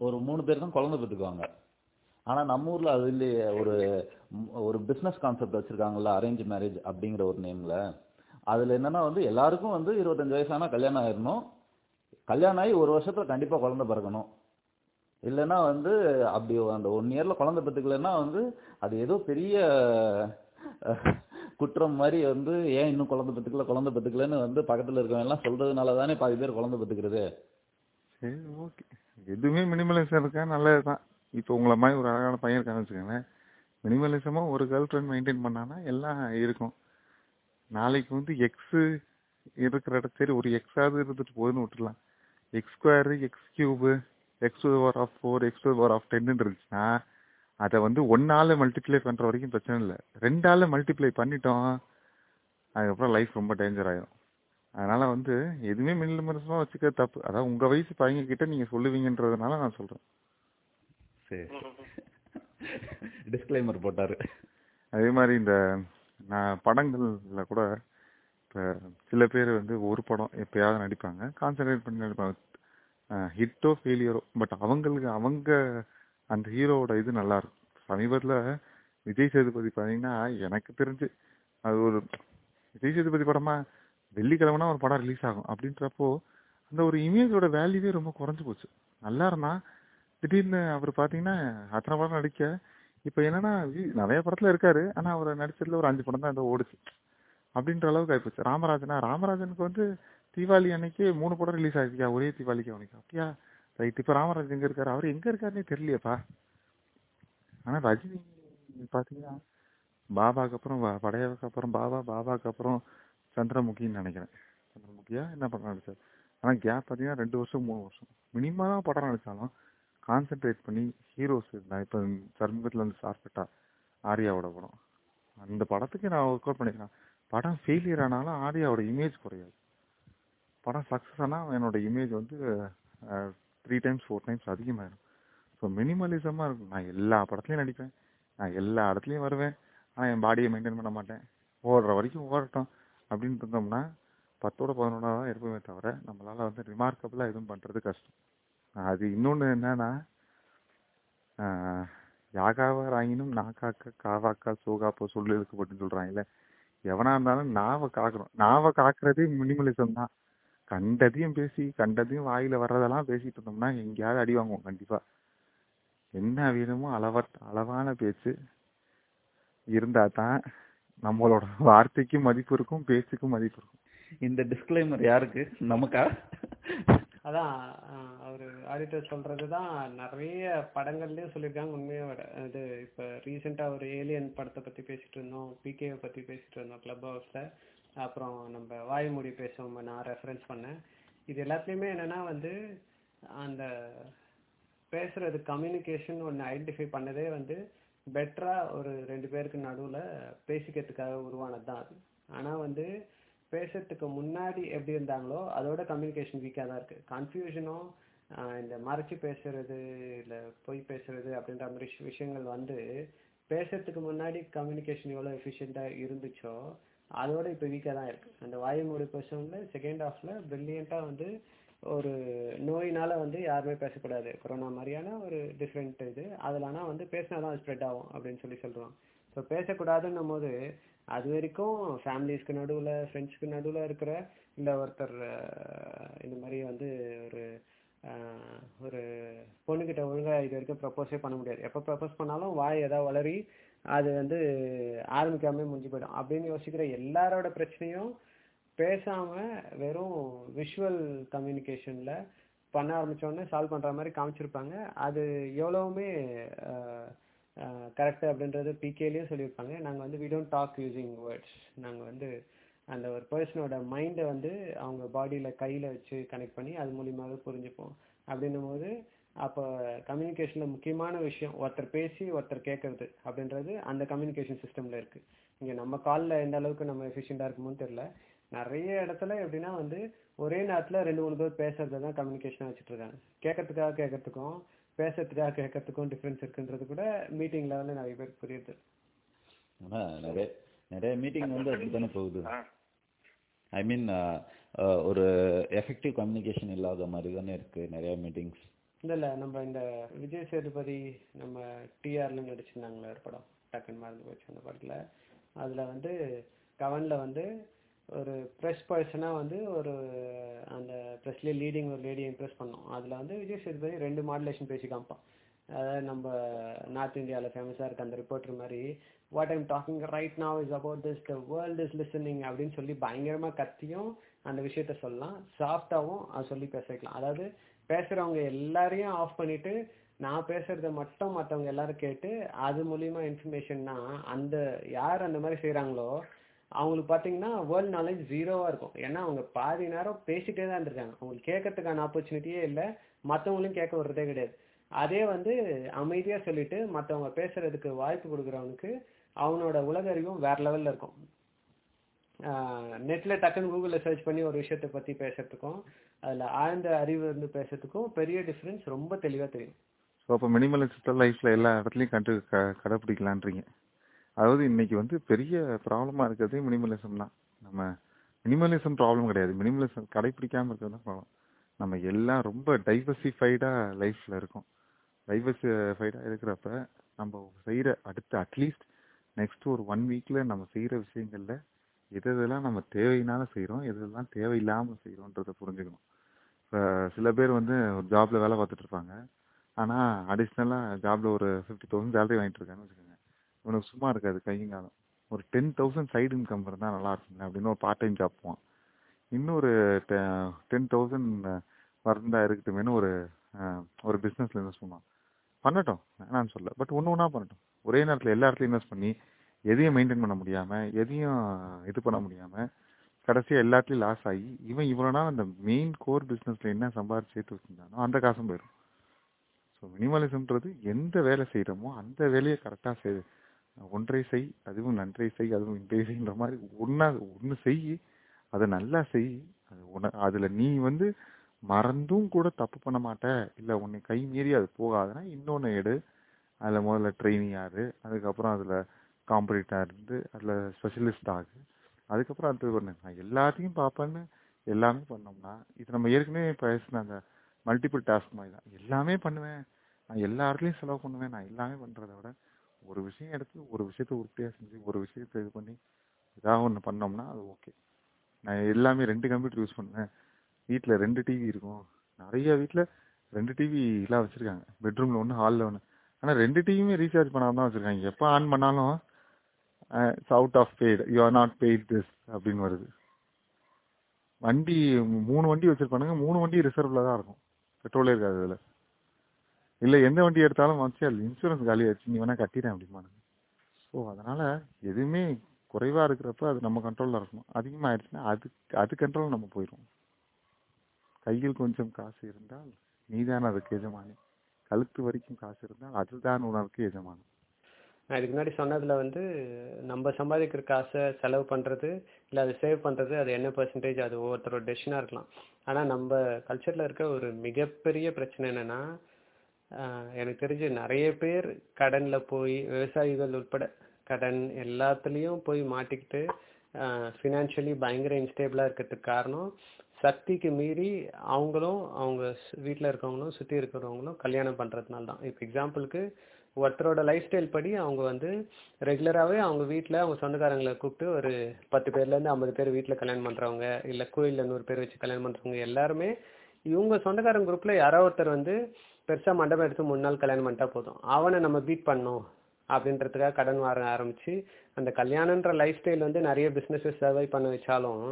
ஒரு மூணு பேர் தான் குழந்தை பெற்றுக்குவாங்க. ஆனா நம்ம ஊரில் அதுலேயே ஒரு ஒரு பிஸ்னஸ் கான்செப்ட் வச்சிருக்காங்கல்ல அரேஞ்ச் மேரேஜ் அப்படிங்கிற ஒரு நேம்ல அதுல என்னன்னா வந்து எல்லாருக்கும் வந்து இருபத்தஞ்சு வயசானால் கல்யாணம் ஆயிடணும் கல்யாணம் ஆகி ஒரு வருஷத்துல கண்டிப்பா குழந்தை பிறக்கணும். இல்லைன்னா வந்து அப்படி அந்த ஒன் இயர்ல குழந்தை பெற்றுக்கலன்னா வந்து அது ஏதோ பெரிய குற்றம் மாதிரி வந்து ஏன் இன்னும் குழந்தை பெற்றுக்கல குழந்தை பெற்றுக்கலன்னு வந்து பக்கத்துல இருக்கவங்க எல்லாம் சொல்றதுனால தானே பாதி பேர் குழந்தை பெற்றுக்கிறது. சரி ஓகே எதுவுமே மினிமலிசம் இருக்கா? நல்லது தான் இப்போ உங்களை மாதிரி ஒரு அழகான பையன் இருக்கான்னு வச்சுக்கோங்களேன். மினிமலிசமாக ஒரு கேர்ள் ஃப்ரெண்ட் மெயின்டைன் பண்ணானா எல்லாம் இருக்கும். நாளைக்கு வந்து எக்ஸு இருக்கிற இடத்துல சரி ஒரு எக்ஸாவது இருந்துட்டு போகுதுன்னு விட்டுலாம் x square x cube x power of four x power of டென்னு இருந்துச்சுன்னா அதை வந்து ஒன்னால மல்டிப்ளை பண்ணுற வரைக்கும் பிரச்சனை இல்லை. ரெண்டால் மல்டிப்ளை பண்ணிட்டோம் அதுக்கப்புறம் லைஃப் ரொம்ப டேஞ்சர் ஆகிடும் அதனால வந்து எதுவுமே மினிமலிசமா வச்சுக்க தப்பு. அதான் உங்க வயசு பையங்க கிட்ட நீங்க சொல்லுவீங்கன்றதுனால நான் சொல்றேன். சரி. டிஸ்க்ளைமர் போட்டாரு. அதே மாதிரி இந்த நான் படங்கள்ல கூட இப்ப சில பேர் வந்து ஒரு படம் எப்பயாவது நடிப்பாங்க கான்சென்ட்ரேட் பண்ணி நடிப்பாங்க. ஹிட்டோ ஃபெயிலியரோ பட் அவங்களுக்கு அவங்க அந்த ஹீரோவோட இது நல்லா இருக்கும். சமீபத்துல விஜய் சேதுபதி பாத்தீங்கன்னா எனக்கு தெரிஞ்சு அது ஒரு விஜய் சேதுபதி படமா வெள்ளிக்கிழமைனா ஒரு படம் ரிலீஸ் ஆகும். அப்படின்றப்போ அந்த ஒரு இமேஜோட வேல்யூவே ரொம்ப குறைஞ்சு போச்சு. நல்லா இருந்தா திடீர்னு அவர் பாத்தீங்கன்னா அத்தனை படம் நடிக்க இப்ப என்னன்னா நிறைய படத்துல இருக்காரு. ஆனா அவர் நடிச்சதுல ஒரு அஞ்சு படம் தான் ஏதோ ஓடுச்சு. அப்படின்ற அளவுக்கு ஆயிப்போச்சு. ராமராஜனா ராமராஜனுக்கு வந்து தீபாவளி அன்னைக்கு மூணு படம் ரிலீஸ் ஆயிருக்கியா? ஒரே தீபாவளிக்கு அவனுக்கு அப்படியா? ரைட் இப்ப ராமராஜ் எங்க இருக்காரு? அவர் எங்க இருக்காருன்னே தெரியலையப்பா. ஆனா ரஜினி பாத்தீங்கன்னா பாபாக்கு அப்புறம் வ- படையவுக்கு அப்புறம் பாபா பாபாக்கு அப்புறம் சந்திரமுகின்னு நினைக்கிறேன். சந்திரமுகியா? என்ன படம் நடிச்சார்? ஆனால் கேப் பார்த்தீங்கன்னா ரெண்டு வருஷம் மூணு வருஷம். மினிமமா படம் நடித்தாலும் கான்சென்ட்ரேட் பண்ணி ஹீரோஸ் நான் இப்போ சமீபத்துல வந்து சார்பட்டா ஆர்யாவோட படம். அந்த படத்துக்கு நான் ஒர்க் அவுட் பண்ணிக்கிறேன். படம் ஃபெயிலியர் ஆனாலும் ஆர்யாவோட இமேஜ் குறையாது. படம் சக்ஸஸ் ஆனால் என்னோட இமேஜ் வந்து த்ரீ டைம்ஸ் ஃபோர் டைம்ஸ் அதிகமாகிடும் ஸோ மினிமலிசமாக இருக்கும். நான் எல்லா படத்துலையும் நடிப்பேன். நான் எல்லா இடத்துலையும் வருவேன். ஆனால் என் பாடியை மெயின்டைன் பண்ண மாட்டேன். ஓடுற வரைக்கும் ஓடட்டும். அப்படின்னு இருந்தோம்னா பத்தோட பதினொன்றா தான் இருப்போமே தவிர நம்மளால் வந்து ரிமார்க்கபிளாக எதுவும் பண்ணுறது கஷ்டம். அது இன்னொன்று என்னன்னா ஆஹ், யாகாவாராயினும் நாக்காக்க காவாக்கா சோகாப்போ சொல்லு இருக்கப்பட்டு சொல்கிறாங்கல்ல எவனா இருந்தாலும் நாவை காக்கிறோம் நாவை காக்குறதே மினிமலிசம் தான். கண்டதையும் பேசி கண்டதையும் வாயில வர்றதெல்லாம் பேசிட்டு இருந்தோம்னா எங்கேயாவது அடி வாங்குவோம் கண்டிப்பா. என்ன வேணுமோ அளவ அளவான பேச்சு இருந்தா தான் நம்மளோட வார்த்தைக்கும் மதிப்பு இருக்கும் பேச்சுக்கும் மதிப்பு இருக்கும். இந்த டிஸ்க்ளைமர் யாருக்கு? நமக்கா? அதான் அவரு ஆடிட்டர் சொல்றது தான் நிறைய படங்கள்லயும் சொல்லியிருக்காங்க உண்மையோட இது இப்போ ரீசெண்டாக ஒரு ஏலியன் படத்தை பத்தி பேசிட்டு இருந்தோம் பிகேவை பத்தி பேசிட்டு இருந்தோம் கிளப் ஹவுஸ்ல அப்புறம் நம்ம வாய்மொழி பேசுவோம் நான் ரெஃபரன்ஸ் பண்ணேன். இது எல்லாத்துலேயுமே என்னன்னா வந்து அந்த பேசுறது கம்யூனிகேஷன் ஒன்று ஐடென்டிஃபை பண்ணதே வந்து பெட்டரா ஒரு ரெண்டு பேருக்கு நடுவுல பேசிக்கிறதுக்காக உருவானது தான் அது. ஆனா வந்து பேசுறதுக்கு முன்னாடி எப்படி இருந்தாங்களோ அதோட கம்யூனிகேஷன் வீக்காக தான் இருக்கு. கன்ஃபியூஷனும் இந்த மறைச்சு பேசுறது இல்ல பொய் பேசுறது அப்படின்ற மாதிரி விஷயங்கள் வந்து பேசுறதுக்கு முன்னாடி கம்யூனிகேஷன் எவ்வளோ எஃபிஷியண்டாக இருந்துச்சோ அதோட இப்போ வீக்காக தான் இருக்கு. அந்த வாயுமொழி பேசுறவங்க செகண்ட் ஹாஃப்ல பிரில்லியண்ட்டாக வந்து ஒரு நோயினால வந்து யாருமே பேசக்கூடாது. கொரோனா மாதிரியான ஒரு டிஃப்ரெண்ட் இது. அதில் ஆனால் வந்து பேசினா தான் ஸ்ப்ரெட் ஆகும் அப்படின்னு சொல்லி சொல்கிறோம் ஸோ பேசக்கூடாதுன்னும் போது அது வரைக்கும் ஃபேமிலிஸ்க்கு நடுவில் ஃப்ரெண்ட்ஸ்க்கு நடுவில் இருக்கிற இல்லை ஒருத்தர் இந்த மாதிரி வந்து ஒரு ஒரு பொண்ணுக்கிட்ட ஒழுங்காக இது வரைக்கும் ப்ரப்போஸே பண்ண முடியாது. எப்போ ப்ரப்போஸ் பண்ணாலும் வாய் ஏதாவது வளரி அது வந்து ஆரம்பிக்காமல் முடிஞ்சு போயிடும். அப்படின்னு யோசிக்கிற எல்லாரோட பிரச்சனையும் பேசாம வெறும் விஷுவல் கம்யூனிகேஷன்ல பண்ண ஆரம்பிச்சோடனே சால்வ் பண்ற மாதிரி காமிச்சிருப்பாங்க. அது எவ்வளவுமே கரெக்ட் அப்படின்றது பிகேலயும் சொல்லியிருப்பாங்க. நாங்க வந்து we don't talk using words நாங்க வந்து அந்த ஒரு பர்சனோட மைண்டை வந்து அவங்க பாடியில கையில வச்சு கனெக்ட் பண்ணி அது மூலியமாகவே புரிஞ்சுப்போம். அப்படின்னும் போது அப்போ கம்யூனிகேஷன்ல முக்கியமான விஷயம் ஒருத்தர் பேசி ஒருத்தர் கேட்கறது அப்படின்றது அந்த கம்யூனிகேஷன் சிஸ்டம்ல இருக்கு. இங்க நம்ம காலில் எந்த அளவுக்கு நம்ம எஃபிஷியண்டா இருக்குமோன்னு தெரியல. நிறைய இடத்துல எப்படின்னா வந்து ஒரே நேரத்துல ரெண்டு மூணு பேர் பேசுறதை தான் கம்யூனிகேஷனா வச்சுட்டு இருக்காங்க கேட்கறதுக்காக கேட்கறதுக்கும் பேசுறதுக்காக கேட்கறதுக்கும் டிஃபரன்ஸ் இருக்குன்றது கூட மீட்டிங் லெவல்ல நிறைய பேருக்கு புரியுது. ஆனா நிறைய நிறைய மீட்டிங் வந்து அப்படித்தானே போகுது. ஐ மீன் ஒரு எஃபெக்டிவ் கம்யூனிகேஷன் இல்லாத மாதிரி தானே இருக்கு நிறைய மீட்டிங்ஸ் இல்ல இல்ல நம்ம இந்த விஜய் சேதுபதி நம்ம டிஆர்ல நடிச்சிருந்தாங்களே ஒரு படம் டக்குன்னு மறந்து போச்சு அந்த படத்துல. அதுல வந்து கவன்ல வந்து ஒரு ப்ரெஸ் பர்சனா வந்து ஒரு அந்த ப்ரெஷ்லேயே லீடிங் ஒரு லேடியை இம்ப்ரெஸ் பண்ணோம். அதில் வந்து விஜய் சேதுபதி ரெண்டு மாடுலேஷன் பேசி காமிப்பான். அதாவது நம்ம நார்த் இந்தியாவில் ஃபேமஸாக இருக்க அந்த ரிப்போர்ட்டர் மாதிரி what I'm talking right now is about this the world is listening அப்படின்னு சொல்லி பயங்கரமாக கத்தியும் அந்த விஷயத்த சொல்லலாம். சாஃப்டாகவும் அது சொல்லி பேச வைக்கலாம் அதாவது பேசுகிறவங்க எல்லாரையும் ஆஃப் பண்ணிட்டு நான் பேசுறத மட்டும் மற்றவங்க எல்லாரும் கேட்டு அது மூலியமா இன்ஃபர்மேஷன்னா அந்த யார் அந்த மாதிரி செய்கிறாங்களோ அவங்களுக்கு பாத்தீங்கன்னா வேர்ல்ட் நாலேஜ் ஜீரோவா இருக்கும். ஏன்னா அவங்க பாதி நேரம் பேசிட்டே தான் இருந்திருக்காங்க. அவங்களுக்கு கேட்கறதுக்கான ஆப்பர்ச்சுனிட்டியே இல்லை. மத்தவங்களையும் கேட்க விடுறதே கிடையாது. அதே வந்து அமைதியா சொல்லிட்டு மத்தவங்க பேசுறதுக்கு வாய்ப்பு கொடுக்குறவனுக்கு அவனோட உலக அறிவும் வேற லெவல்ல இருக்கும். நெட்ல டக்குன்னு கூகுள்ல சர்ச் பண்ணி ஒரு விஷயத்தை பத்தி பேசுறதுக்கும் அதுல ஆழ்ந்த அறிவு வந்து பேசுறதுக்கும் பெரிய டிஃபரன்ஸ் ரொம்ப தெளிவா தெரியும். ஸோ அப்போ மினிமலிஸ்ட் லைஃப்ல எல்லா இடத்துலையும் கண்டு க கடைப்பிடிக்கலான்றீங்க அதாவது இன்னைக்கு வந்து பெரிய ப்ராப்ளமாக இருக்கிறதே மினிமலிசம் தான். நம்ம மினிமலிசம் ப்ராப்ளம் கிடையாது. மினிமலிசம் கடைப்பிடிக்காமல் இருக்கிறது தான் ப்ராப்ளம் நம்ம எல்லாம் ரொம்ப டைவர்சிஃபைடாக லைஃப்பில் இருக்கோம். டைவர்சிஃபைடாக இருக்கிறப்ப நம்ம செய்கிற அடுத்த அட்லீஸ்ட் நெக்ஸ்ட் ஒரு ஒன் வீக்கில் நம்ம செய்கிற விஷயங்களில் எது எதெல்லாம் நம்ம தேவையினால செய்கிறோம் எது எதெல்லாம் தேவையில்லாமல் செய்கிறோன்றதை புரிஞ்சுக்கணும். இப்போ சில பேர் வந்து ஒரு ஜாப்ல வேலை பார்த்துட்ருப்பாங்க ஆனால் அடிஷ்னலாக ஜாப்பில் ஒரு ஃபிஃப்டி தௌசண்ட் சேலரி வாங்கிட்டு இருக்காங்கன்னு வச்சுக்கோங்க. இவனுக்கு சும்மா இருக்காது கையும் காலம். ஒரு டென் தௌசண்ட் சைடு இன்கம் இருந்தால் நல்லா இருக்குங்க அப்படின்னு ஒரு பார்ட் டைம் ஜாப் போவான். இன்னொரு டென் தௌசண்ட் வந்தா இருக்கட்டுமேனு ஒரு ஒரு பிஸ்னஸில் இன்வெஸ்ட் பண்ணுவான். பண்ணட்டும் வேணாம்னு சொல்ல பட் ஒன்று ஒன்றா பண்ணட்டும். ஒரே நேரத்தில் எல்லா இடத்துலையும் இன்வெஸ்ட் பண்ணி எதையும் மெயின்டைன் பண்ண முடியாமல் எதையும் இது பண்ண முடியாமல் கடைசியாக எல்லாத்துலேயும் லாஸ் ஆகி இவன் இவ்வளோ நாள் அந்த மெயின் கோர் பிஸ்னஸில் என்ன சம்பாதிச்சு சேர்த்து வச்சுருந்தானோ அந்த காசும் போயிடும் ஸோ மினிமலிசம்ன்றது எந்த வேலை செய்கிறோமோ அந்த வேலையை கரெக்டாக செய் ஒன்றை செய் அதுவும் நன்றை செய் அதுவும் இன்றை செய்ன்ற மாதிரி ஒன்றா ஒன்று செய் அதை நல்லா செய். அது உன அதில் நீ வந்து மறந்தும் கூட தப்பு பண்ண மாட்ட. இல்லை உன்னை கை மீறி அது போகாதுன்னா இன்னொன்று எடு. அதில் முதல்ல ட்ரெயினிங் ஆறு அதுக்கப்புறம் அதில் காம்படிட்டாக இருந்து அதில் ஸ்பெஷலிஸ்ட் ஆகு. அதுக்கப்புறம் அடுத்தது பண்ணு நான் எல்லாத்தையும் பார்ப்பேன்னு எல்லாமே பண்ணோம்னா இது நம்ம ஏற்கனவே பேசின அந்த மல்டிபிள் டாஸ்க் மாதிரி தான். எல்லாமே பண்ணுவேன். நான் எல்லா இடத்துலையும் செலவு பண்ணுவேன். நான் எல்லாமே பண்ணுறத விட ஒரு விஷயம் எடுத்து ஒரு விஷயத்த உருப்படியாக செஞ்சு ஒரு விஷயத்த இது பண்ணி ஏதாவது ஒன்று பண்ணோம்னா அது ஓகே நான் எல்லாமே ரெண்டு கம்ப்யூட்டர் யூஸ் பண்ணுவேன். வீட்டில் ரெண்டு டிவி இருக்கும். நிறைய வீட்டில் ரெண்டு டிவி எல்லாம் வச்சுருக்காங்க. பெட்ரூமில் ஒன்று ஹாலில் ஒன்று ஆனால் ரெண்டு டிவியுமே ரீசார்ஜ் பண்ணாமல் தான் வச்சுருக்காங்க. எப்போ ஆன் பண்ணாலும் it's out of paid you are not paid this அப்படின்னு வருது. வண்டி மூணு வண்டி வச்சுருப்பானுங்க. மூணு வண்டி ரிசர்வில் தான் இருக்கும். பெட்ரோலே இருக்காது அதில். இல்லை எந்த வண்டி எடுத்தாலும் வச்சு அது இன்சூரன்ஸ் காலி ஆச்சு நீ வேணா கட்டிடேன் அப்படிமானுங்க ஸோ அதனால எதுவுமே குறைவா இருக்கிறப்ப அது நம்ம கண்ட்ரோல்ல இருக்கணும். அதிகமாயிடுச்சுன்னா அது அது கண்ட்ரோல் நம்ம போயிடும் கையில் கொஞ்சம் காசு இருந்தால் நீதான் அதுக்கு எஜமானி. கழுத்து வரைக்கும் காசு இருந்தால் அதுதான் உனக்கு எஜமானி. நான் இதுக்கு முன்னாடி சொன்னதுல வந்து நம்ம சம்பாதிக்கிற காசை செலவு பண்றது இல்ல அதை சேவ் பண்றது அது என்ன பெர்சன்டேஜ் அது ஒவ்வொருத்தரோட டெசிஷனா இருக்கலாம். ஆனா நம்ம கல்ச்சர்ல இருக்க ஒரு மிகப்பெரிய பிரச்சனை என்னன்னா எனக்கு தெரிஞ்சு நிறைய பேர் கடன்ல போய் விவசாயிகள் உட்பட கடன் எல்லாத்துலயும் போய் மாட்டிக்கிட்டு ஃபினான்ஷியலி பயங்கர இன்ஸ்டேபிளா இருக்கிறதுக்கு காரணம் சக்திக்கு மீறி அவங்களும் அவங்க வீட்டில் இருக்கவங்களும் சுற்றி இருக்கிறவங்களும் கல்யாணம் பண்ணுறதுனால தான். இப்போ எக்ஸாம்பிளுக்கு ஒருத்தரோட லைஃப் ஸ்டைல் படி அவங்க வந்து ரெகுலராகவே அவங்க வீட்டில் அவங்க சொந்தக்காரங்களை கூப்பிட்டு ஒரு பத்து பேர்லேருந்து ஐம்பது பேர் வீட்டில் கல்யாணம் பண்ணுறவங்க இல்லை கோயிலில் நூறு பேர் வச்சு கல்யாணம் பண்ணுறவங்க எல்லாருமே இவங்க சொந்தக்காரங்க குரூப்பில் யாரோ ஒருத்தர் வந்து பெருசாக மண்டபம் எடுத்து மூணு நாள் கல்யாணம் பண்ணிட்டா போதும். அவனை நம்ம பீட் பண்ணோம் அப்படின்றதுக்காக கடன் வார ஆரம்பிச்சு அந்த கல்யாணன்ற லைஃப் ஸ்டைல் வந்து நிறைய பிஸ்னஸஸ் சர்வை பண்ண வச்சாலும்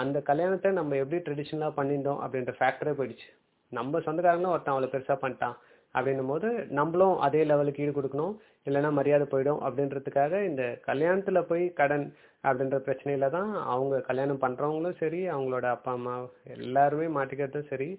அந்த கல்யாணத்தை நம்ம எப்படி ட்ரெடிஷ்னலாக பண்ணியிருந்தோம் அப்படின்ற ஃபேக்டரே போயிடுச்சு. நம்ம சொந்தக்காரங்களும் ஒருத்தன் அவ்வளோ பெருசாக பண்ணிட்டான் அப்படின்னும் போது நம்மளும் அதே லெவலுக்கு ஈடு கொடுக்கணும். இல்லைன்னா மரியாதை போயிடும் அப்படின்றதுக்காக இந்த கல்யாணத்தில் போய் கடன் அப்படின்ற பிரச்சனையில தான் அவங்க கல்யாணம் பண்ணுறவங்களும் சரி அவங்களோட அப்பா அம்மா எல்லாருமே மாட்டிக்கிறதும் சரி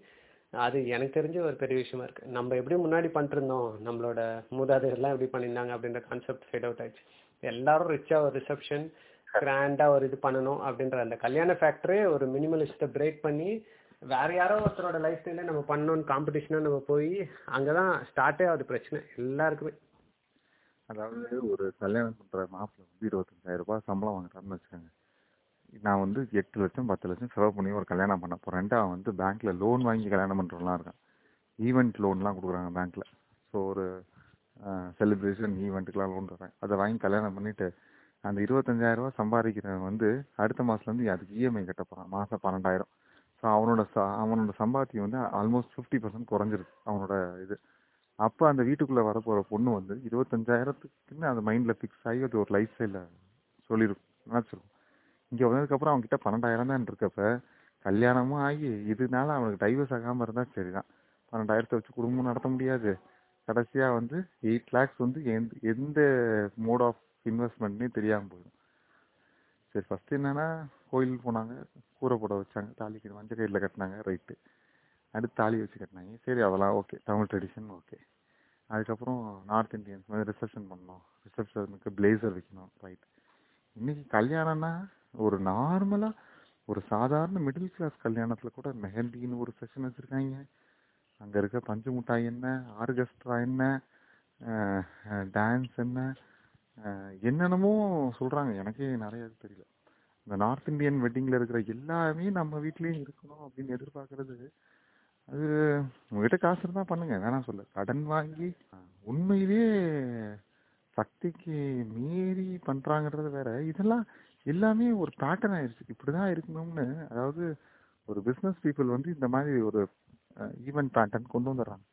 அது எனக்கு தெரிஞ்ச ஒரு பெரிய விஷயமா இருக்கு. நம்ம எப்படி முன்னாடி பண்ணிருந்தோம் இருந்தோம் நம்மளோட மூதாதையர்லாம் எப்படி பண்ணியிருந்தாங்க அப்படின்ற கான்செப்ட் ஃபேட் அவுட் ஆயிடுச்சு. எல்லாரும் ரிச்சா ஒரு ரிசப்ஷன் கிராண்டா ஒரு இது பண்ணணும் அப்படின்ற அந்த கல்யாண ஃபேக்டரே ஒரு மினிமலிஸ்ட்டை பிரேக் பண்ணி வேற யாரோ ஒருத்தரோட லைஃப் ஸ்டைல நம்ம பண்ணணும்னு காம்படிஷனா நம்ம போய் அங்கதான் ஸ்டார்ட்டே ஆகுது பிரச்சனை. எல்லாருக்குமே. அதாவது ஒரு கல்யாணம் பண்ற மாப்பிள்ள வந்து இருபத்தஞ்சாயிரம் ரூபாய் சம்பளம் வாங்குறாருன்னு வச்சுக்கோங்க. நான் வந்து எட்டு லட்சம் பத்து லட்சம் செலவு பண்ணி ஒரு கல்யாணம் பண்ண போகிறேன் ரெண்டாவது வந்து பேங்க்கில் லோன் வாங்கி கல்யாணம் பண்றவங்களாம் இருக்கேன் ஈவெண்ட் லோன்லாம் கொடுக்குறாங்க பேங்க்கில் ஸோ ஒரு செலிப்ரேஷன் ஈவெண்ட்டுக்கெலாம் லோன் தரேன் அதை வாங்கி கல்யாணம் பண்ணிவிட்டு அந்த இருபத்தஞ்சாயிரரூவா சம்பாதிக்கிறவன் வந்து அடுத்த மாதத்துலேருந்து அதுக்கு இஎம்ஐ கட்ட போகிறான் மாதம் பன்னெண்டாயிரம். ஸோ அவனோட ச- அவனோட சம்பாத்தியம் வந்து ஆல்மோஸ்ட் ஃபிஃப்டி பர்சன்ட் குறைஞ்சிருக்கு அவனோட இது. அப்போ அந்த வீட்டுக்குள்ளே வரப்போகிற பொண்ணு வந்து இருபத்தஞ்சாயிரத்துக்குன்னு அந்த மைண்டில் ஃபிக்ஸ் ஆகி அது ஒரு லைஃப் ஸ்டைலில் சொல்லியிருக்கும் நினச்சிருக்கும் இங்க வந்ததுக்கப்புறம் அவன்கிட்ட பன்னெண்டாயிரம் தான் இருக்கப்ப கல்யாணமும் ஆகி இதனால அவனுக்கு டைவர்ஸ் ஆகாம இருந்தா சரிதான். பன்னெண்டாயிரத்தை வச்சு குடும்பம் நடத்த முடியாது. கடைசியா வந்து எயிட் லேக்ஸ் வந்து எந்த எந்த மோட் ஆஃப் இன்வெஸ்ட்மெண்ட்னே தெரியாமல் போயிடும். சரி ஃபஸ்ட்டு என்னன்னா கோயில் போனாங்க கூரை போட வச்சாங்க தாலி கட்டி மஞ்சள் கயிறில் கட்டினாங்க ரைட்டு அடுத்து தாலி வச்சு கட்டினாங்க. சரி அதெல்லாம் ஓகே தமிழ் ட்ரெடிஷன் ஓகே அதுக்கப்புறம் நார்த் இந்தியன்ஸ் மாதிரி ரிசப்ஷன் பண்ணோம் ரிசப்ஷனுக்கு பிளேசர் வைக்கணும் ரைட் இன்னைக்கு கல்யாணம்னா ஒரு நார்மலா ஒரு சாதாரண மிடில் கிளாஸ் கல்யாணத்துல கூட மெஹந்தின்னு ஒரு செஷன் வச்சிருக்காங்க. அங்க இருக்க பஞ்சு மிட்டாய் என்ன ஆர்கெஸ்ட்ரா என்ன டான்ஸ் என்ன என்னென்னமோ சொல்றாங்க. எனக்கே நிறைய இது தெரியல. இந்த நார்த் இந்தியன் வெட்டிங்ல இருக்கிற எல்லாமே நம்ம வீட்லயும் இருக்கணும் அப்படின்னு எதிர்பார்க்கறது. அது உங்ககிட்ட காசு இருந்தா பண்ணுங்க வேணாம் சொல்ல. கடன் வாங்கி உண்மையிலேயே சக்திக்கு மீறி பண்றாங்கன்றது வேற. இதெல்லாம் எல்லாமே ஒரு பேட்டர்ன் ஆயிடுச்சு இப்படிதான் இருக்கணும்னு அதாவது ஒரு பிஸ்னஸ் பீப்புள் வந்து இந்த மாதிரி ஒரு ஈவெண்ட் பேட்டர்ன் கொண்டு வந்துடுறாங்க.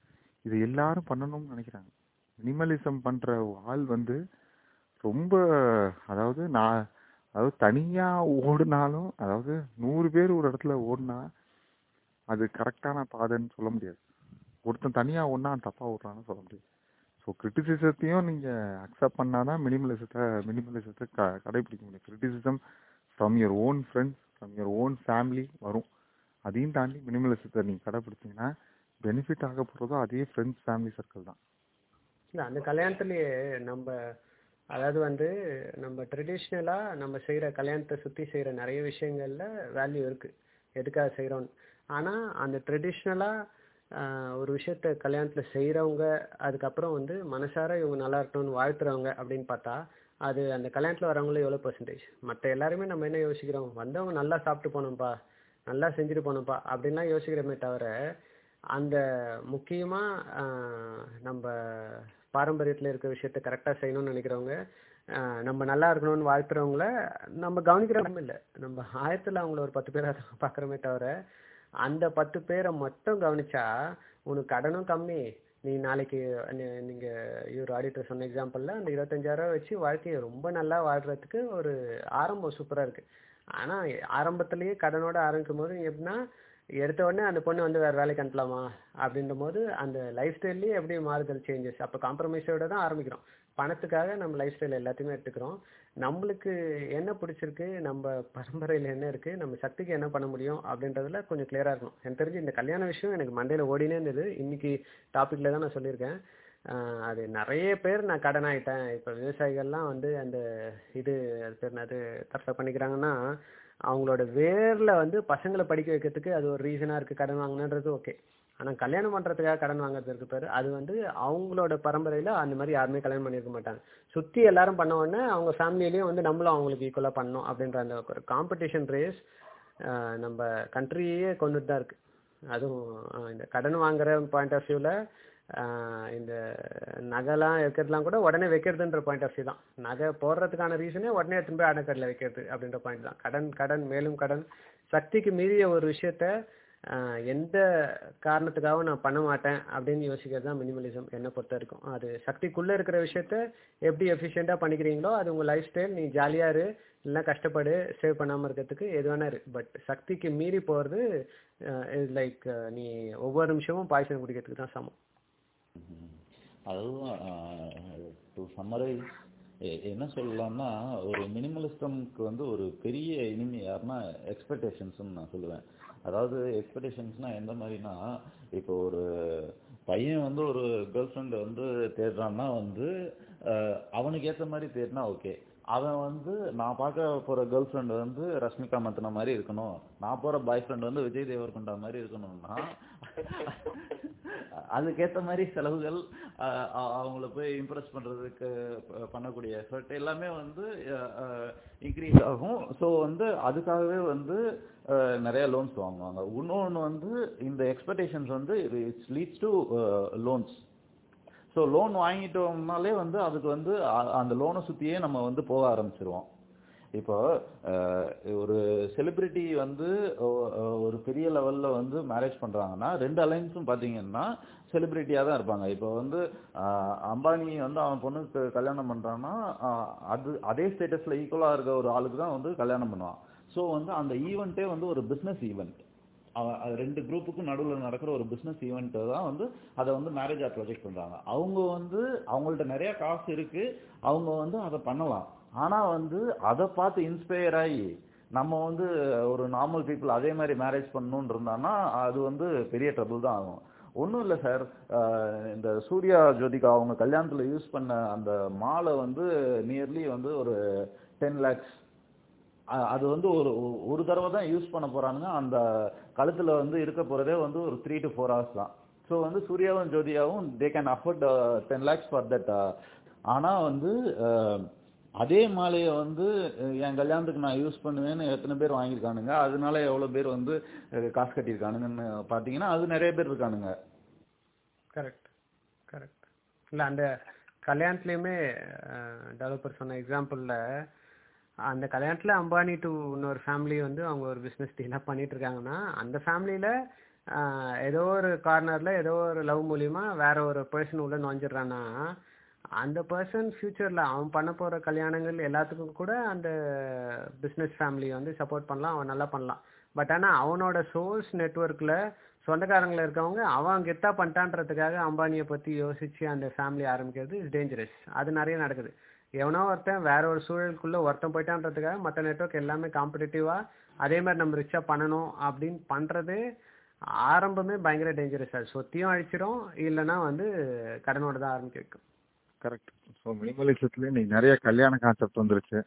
இது எல்லாரும் பண்ணணும்னு நினைக்கிறாங்க. மினிமலிசம் பண்ற ஆள் வந்து ரொம்ப அதாவது நான் அதாவது தனியா ஓடினாலும் அதாவது நூறு பேர் ஒரு இடத்துல ஓடினா அது கரெக்டான பாதைன்னு சொல்ல முடியாது. ஒருத்தன் தனியா ஓடுனா அவன் தப்பா ஓடுறான்னு சொல்ல முடியாது. ஸோ கிரிட்டிசிசத்தையும் நீங்கள் அக்செப்ட் பண்ணாதான் மினிமலிசத்தை மினிமலிசத்தை க கடைபிடிக்க முடியும். Criticism from your own friends from your own family வரும். அதையும் தாண்டி மினிமலிசத்தை நீங்கள் கடைப்பிடிச்சிங்கன்னா பெனிஃபிட் ஆக போகிறதோ அதே ஃப்ரெண்ட்ஸ் ஃபேமிலி சர்க்கிள் தான். இல்லை அந்த கல்யாணத்துலேயே நம்ம அதாவது வந்து நம்ம ட்ரெடிஷ்னலாக நம்ம செய்கிற கல்யாணத்தை சுற்றி செய்கிற நிறைய விஷயங்களில் வேல்யூ இருக்குது எதுக்காக செய்கிறோன்னு ஆனால் அந்த ட்ரெடிஷ்னலாக ஒரு விஷயத்த கல்யாணத்துல செய்கிறவங்க அதுக்கப்புறம் வந்து மனசார இவங்க நல்லா இருக்கணும்னு வாழ்த்துறவங்க அப்படின்னு பார்த்தா அது அந்த கல்யாணத்தில் வரவங்களும் எவ்வளோ பர்சன்டேஜ் மற்ற எல்லாருமே நம்ம என்ன யோசிக்கிறோம்? வந்தவங்க நல்லா சாப்பிட்டு போகணும்ப்பா நல்லா செஞ்சுட்டு போகணும்ப்பா அப்படின்லாம் யோசிக்கிறோமே தவிர அந்த முக்கியமாக நம்ம பாரம்பரியத்தில் இருக்கிற விஷயத்த கரெக்டாக செய்யணும்னு நினைக்கிறவங்க ஆஹ் நம்ம நல்லா இருக்கணும்னு வாழ்த்துறவங்கள நம்ம கவனிக்கிறோம் இல்லை. நம்ம ஆயத்தில் அவங்கள ஒரு பத்து பேரை பார்க்குறோமே தவிர அந்த பத்து பேரை மட்டும் கவனிச்சா உனக்கு கடனும் கம்மி. நீ நாளைக்கு நீங்கள் நீங்க இவர் ஆடிட்டர் சொன்ன எக்ஸாம்பிள்ல அந்த இருபத்தஞ்சாயிரம் வச்சு வாழ்க்கையை ரொம்ப நல்லா வாழ்றதுக்கு ஒரு ஆரம்பம் சூப்பரா இருக்கு. ஆனா ஆரம்பத்திலேயே கடனோட ஆரம்பிக்கும் போது எப்படின்னா எடுத்த உடனே அந்த பொண்ணு வந்து வேற வேலைக்கு அனுப்பலாமா? அப்படின்ற போது அந்த லைஃப் ஸ்டைல்லயே எப்படி மாறுதல் சேஞ்சஸ் அப்போ காம்ப்ரமைஸோட தான் ஆரம்பிக்கிறோம். பணத்துக்காக நம்ம லைஃப் ஸ்டைல் எல்லாத்தையுமே எடுத்துக்கிறோம். நம்மளுக்கு என்ன பிடிச்சிருக்கு? நம்ம பரம்பரையில் என்ன இருக்கு? நம்ம சக்திக்கு என்ன பண்ண முடியும்? அப்படின்றதுல கொஞ்சம் கிளியராக இருக்கணும். எனக்கு தெரிஞ்சு இந்த கல்யாண விஷயம் எனக்கு மண்டையில் ஓடினே இருந்தது. இன்னைக்கு டாப்பிக்கில் தான் நான் சொல்லியிருக்கேன். அது நிறைய பேர் நான் கடன் ஆகிட்டேன் இப்போ விவசாயிகள்லாம் வந்து அந்த இது அது பேர் என்னது தற்கொலை பண்ணிக்கிறாங்கன்னா அவங்களோட வேர்ல வந்து பசங்களை படிக்க வைக்கிறதுக்கு அது ஒரு ரீசனாக இருக்குது கடன் வாங்கினது ஓகே ஆனால் கல்யாணம் பண்ணுறதுக்காக கடன் வாங்குறதுக்கு பேர் அது வந்து அவங்களோட பரம்பரையில் அந்த மாதிரி யாருமே கல்யாணம் பண்ணியிருக்க மாட்டாங்க. சுத்தி எல்லாரும் பண்ண உடனே அவங்க ஃபேமிலியிலயும் வந்து நம்மளும் அவங்களுக்கு ஈக்குவலா பண்ணோம் அப்படின்ற அந்த ஒரு காம்படிஷன் ரேஸ் நம்ம கண்ட்ரியே கொண்டுட்டு தான் இருக்கு. அதுவும் இந்த கடன் வாங்குற பாயிண்ட் ஆஃப் வியூவில் இந்த நகைலாம் வைக்கிறதுலாம் கூட உடனே வைக்கிறதுன்ற பாயிண்ட் ஆஃப் வியூ தான். நகை போடுறதுக்கான ரீசனே உடனே எடுத்துன்னு போய் அடக்கடல வைக்கிறது அப்படின்ற பாயிண்ட் தான். கடன் கடன் மேலும் கடன். சக்திக்கு மீறிய ஒரு விஷயத்த எந்த காரணத்துக்காகவும் நான் பண்ண மாட்டேன் அப்படின்னு யோசிக்கிறது தான் மினிமலிசம் என்னை பொறுத்த வரைக்கும். அது சக்திக்குள்ளே இருக்கிற விஷயத்த எப்படி எஃபிஷியண்டாக பண்ணிக்கிறீங்களோ அது உங்கள் லைஃப் ஸ்டைல் நீ ஜாலியாக இரு இல்லைனா கஷ்டப்படு சேவ் பண்ணாமல் இருக்கிறதுக்கு எது வேணா இரு. பட் சக்திக்கு மீறி போகிறது இது லைக் நீ ஒவ்வொரு நிமிஷமும் பாய்ச்சல் குடிக்கிறதுக்கு தான் சமம். அதுவும் டு சம்மரைஸ் என்ன சொல்லலாம்னா ஒரு மினிமலிஸ்டம்க்கு வந்து ஒரு பெரிய இனிமை யாருன்னா எக்ஸ்பெக்டேஷன்ஸ்னு நான் சொல்லுவேன். அதாவது எக்ஸ்பெக்டேஷன்ஸ்னால் எந்த மாதிரினா இப்போ ஒரு பையன் வந்து ஒரு கேர்ள் ஃப்ரெண்டை வந்து தேடுறான்னா வந்து அவனுக்கு ஏற்ற மாதிரி தேடினா ஓகே அவன் வந்து நான் பார்க்க போற கேர்ள் ஃப்ரெண்ட் வந்து ரஷ்மிகா மத்தின மாதிரி இருக்கணும். நான் போற பாய் ஃப்ரெண்ட் வந்து விஜய் தேவர்கொண்டா மாதிரி இருக்கணும்னா அதுக்கேத்த மாதிரி செலவுகள் அவங்கள போய் இம்ப்ரெஸ் பண்றதுக்கு பண்ணக்கூடிய எஃபர்ட் எல்லாமே வந்து இன்க்ரீஸ் ஆகும். ஸோ வந்து அதுக்காகவே வந்து நிறைய லோன்ஸ் வாங்குவாங்க. இன்னொன்று வந்து இந்த எக்ஸ்பெக்டேஷன்ஸ் வந்து it's leads to loans so loan வாங்கிட்டோம்னாலே வந்து அதுக்கு வந்து அந்த லோனை சுற்றியே நம்ம வந்து போக ஆரம்பிச்சிருவோம். இப்போ ஒரு செலிபிரிட்டி வந்து ஒரு பெரிய லெவல்ல வந்து மேரேஜ் பண்றாங்கன்னா ரெண்டு அலைன்ஸும் பாத்தீங்கன்னா செலிபிரிட்டியா தான் இருப்பாங்க. இப்போ வந்து அம்பானி வந்து அவன் பொண்ணுக்கு கல்யாணம் பண்றான்னா அது அதே ஸ்டேட்டஸ்ல ஈக்குவலா இருக்க ஒரு ஆளுக்கு தான் வந்து கல்யாணம் பண்ணுவான். ஸோ வந்து அந்த ஈவெண்ட்டே வந்து ஒரு பிஸ்னஸ் ஈவெண்ட் ரெண்டு குரூப்புக்கும் நடுவில் நடக்கிற ஒரு பிஸ்னஸ் ஈவெண்ட்டை தான் வந்து அதை வந்து மேரேஜாக ப்ரொஜெக்ட் பண்ணுறாங்க அவங்க வந்து அவங்கள்ட்ட நிறைய காசு இருக்குது அவங்க வந்து அதை பண்ணலாம். ஆனால் வந்து அதை பார்த்து இன்ஸ்பயர் ஆகி நம்ம வந்து ஒரு நார்மல் பீப்புள் அதே மாதிரி மேரேஜ் பண்ணணும்னு இருந்தான்னா அது வந்து பெரிய ட்ரபுள் தான் ஆகும். ஒன்றும் இல்லை சார் இந்த சூர்யா ஜோதிகா அவங்க கல்யாணத்தில் யூஸ் பண்ண அந்த மாலை வந்து நியர்லி வந்து ஒரு டென் லேக்ஸ் அது வந்து ஒரு ஒரு தடவை தான் யூஸ் பண்ண போகிறானுங்க அந்த கழுத்தில் வந்து இருக்க போகிறதே வந்து ஒரு த்ரீ டு ஃபோர் ஹவர்ஸ் தான். ஸோ வந்து சூர்யாவும் ஜோதியாவும் they can afford ten lakhs for that ஆனால் வந்து அதே மாலையை வந்து என் கல்யாணத்துக்கு நான் யூஸ் பண்ணுவேன்னு எத்தனை பேர் வாங்கியிருக்கானுங்க. அதனால எவ்வளோ பேர் வந்து காசு கட்டியிருக்கானுங்கன்னு பார்த்தீங்கன்னா அது நிறைய பேர் இருக்கானுங்க. கரெக்ட் கரெக்ட் இல்லை அந்த கல்யாணத்துலேயுமே டெவலப்பர் சொன்ன எக்ஸாம்பிளில் அந்த கல்யாணத்தில் அம்பானி டு இன்னொரு ஃபேமிலி வந்து அவங்க ஒரு பிஸ்னஸ் டீலாக பண்ணிட்டு இருக்காங்கன்னா அந்த ஃபேமிலியில் ஏதோ ஒரு கார்னரில் ஏதோ ஒரு லவ் மூலியமாக வேற ஒரு பர்சன் உள்ள நுழைஞ்சிடுறான்னா அந்த பர்சன் ஃபியூச்சரில் அவன் பண்ண போகிற கல்யாணங்கள் எல்லாத்துக்கும் கூட அந்த பிஸ்னஸ் ஃபேமிலியை வந்து சப்போர்ட் பண்ணலாம் அவன் நல்லா பண்ணலாம். பட் ஆனால் அவனோட சோர்ஸ் நெட்ஒர்க்கில் சொந்தக்காரங்கள இருக்கவங்க அவன் கெத்தா பண்ணிட்டான்றதுக்காக அம்பானியை பற்றி யோசித்து அந்த ஃபேமிலி ஆரம்பிக்கிறது இஸ் டேஞ்சரஸ் அது நிறைய நடக்குது. எவனோ ஒருத்தன் வேற ஒரு சூழலுக்குள்ளே ஒருத்தன் போயிட்டான்றதுக்காக மற்ற நெட்ஒர்க் எல்லாமே காம்படிட்டிவாக அதே மாதிரி நம்ம ரிச்சாக பண்ணணும் அப்படின்னு பண்ணுறது ஆரம்பமே பயங்கர டேஞ்சரஸ் அது சொத்தியும் அழிச்சிடும் இல்லைன்னா வந்து கடனோட தான் ஆரம்பிக்க வைக்கும். கரெக்ட் ஸோ மினிமலிசத்துல இன்னைக்கு நிறைய கல்யாண கான்செப்ட் வந்துருச்சு.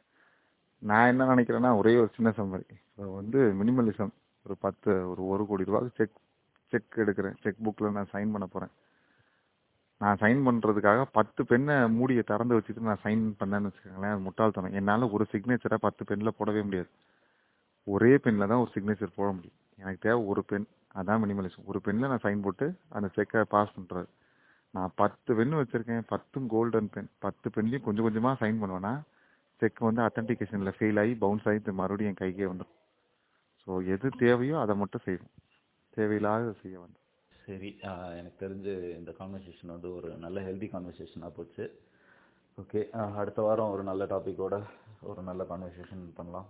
நான் என்ன நினைக்கிறேன்னா ஒரே ஒரு சின்ன சம்மரி ஸோ வந்து மினிமலிசம் ஒரு பத்து ஒரு ஒரு கோடி ரூபாய்க்கு செக் செக் எடுக்கிறேன். செக் புக்கில் நான் சைன் பண்ண போகிறேன் நான் சைன் பண்ணுறதுக்காக பத்து பெண்ணை மூடியை திறந்து வச்சுட்டு நான் சைன் பண்ணேன்னு வச்சுக்கோங்களேன் அது முட்டாள்தனம். என்னால் ஒரு சிக்னேச்சரை பத்து பெண்ணில் போடவே முடியாது. ஒரே பெண்ணில் தான் ஒரு சிக்னேச்சர் போட முடியும். எனக்கு தேவை ஒரு பென் அதான் மினிமலிசம் ஒரு பெண்ணில் நான் சைன் போட்டு அந்த செக்கை பாஸ் பண்ணுறது நான் பத்து பென் வச்சுருக்கேன் பத்தும் கோல்டன் பென் பத்து பென்லையும் கொஞ்சம் கொஞ்சமாக சைன் பண்ணுவேன்னா செக் வந்து அத்தன்டிகேஷனில் ஃபெயில் ஆகி பவுன்ஸ் ஆகி மறுபடியும் என் கைக்கே வந்துடும் ஸோ எது தேவையோ அதை மட்டும் செய்வோம். தேவையில்லாத செய்ய வந்து சரி எனக்கு தெரிஞ்சு இந்த கான்வர்சேஷன் வந்து ஒரு நல்ல ஹெல்தி கான்வர்சேஷனாக போச்சு. ஓகே அடுத்த வாரம் ஒரு நல்ல டாப்பிக்கோட ஒரு நல்ல கான்வர்சேஷன் பண்ணலாம்.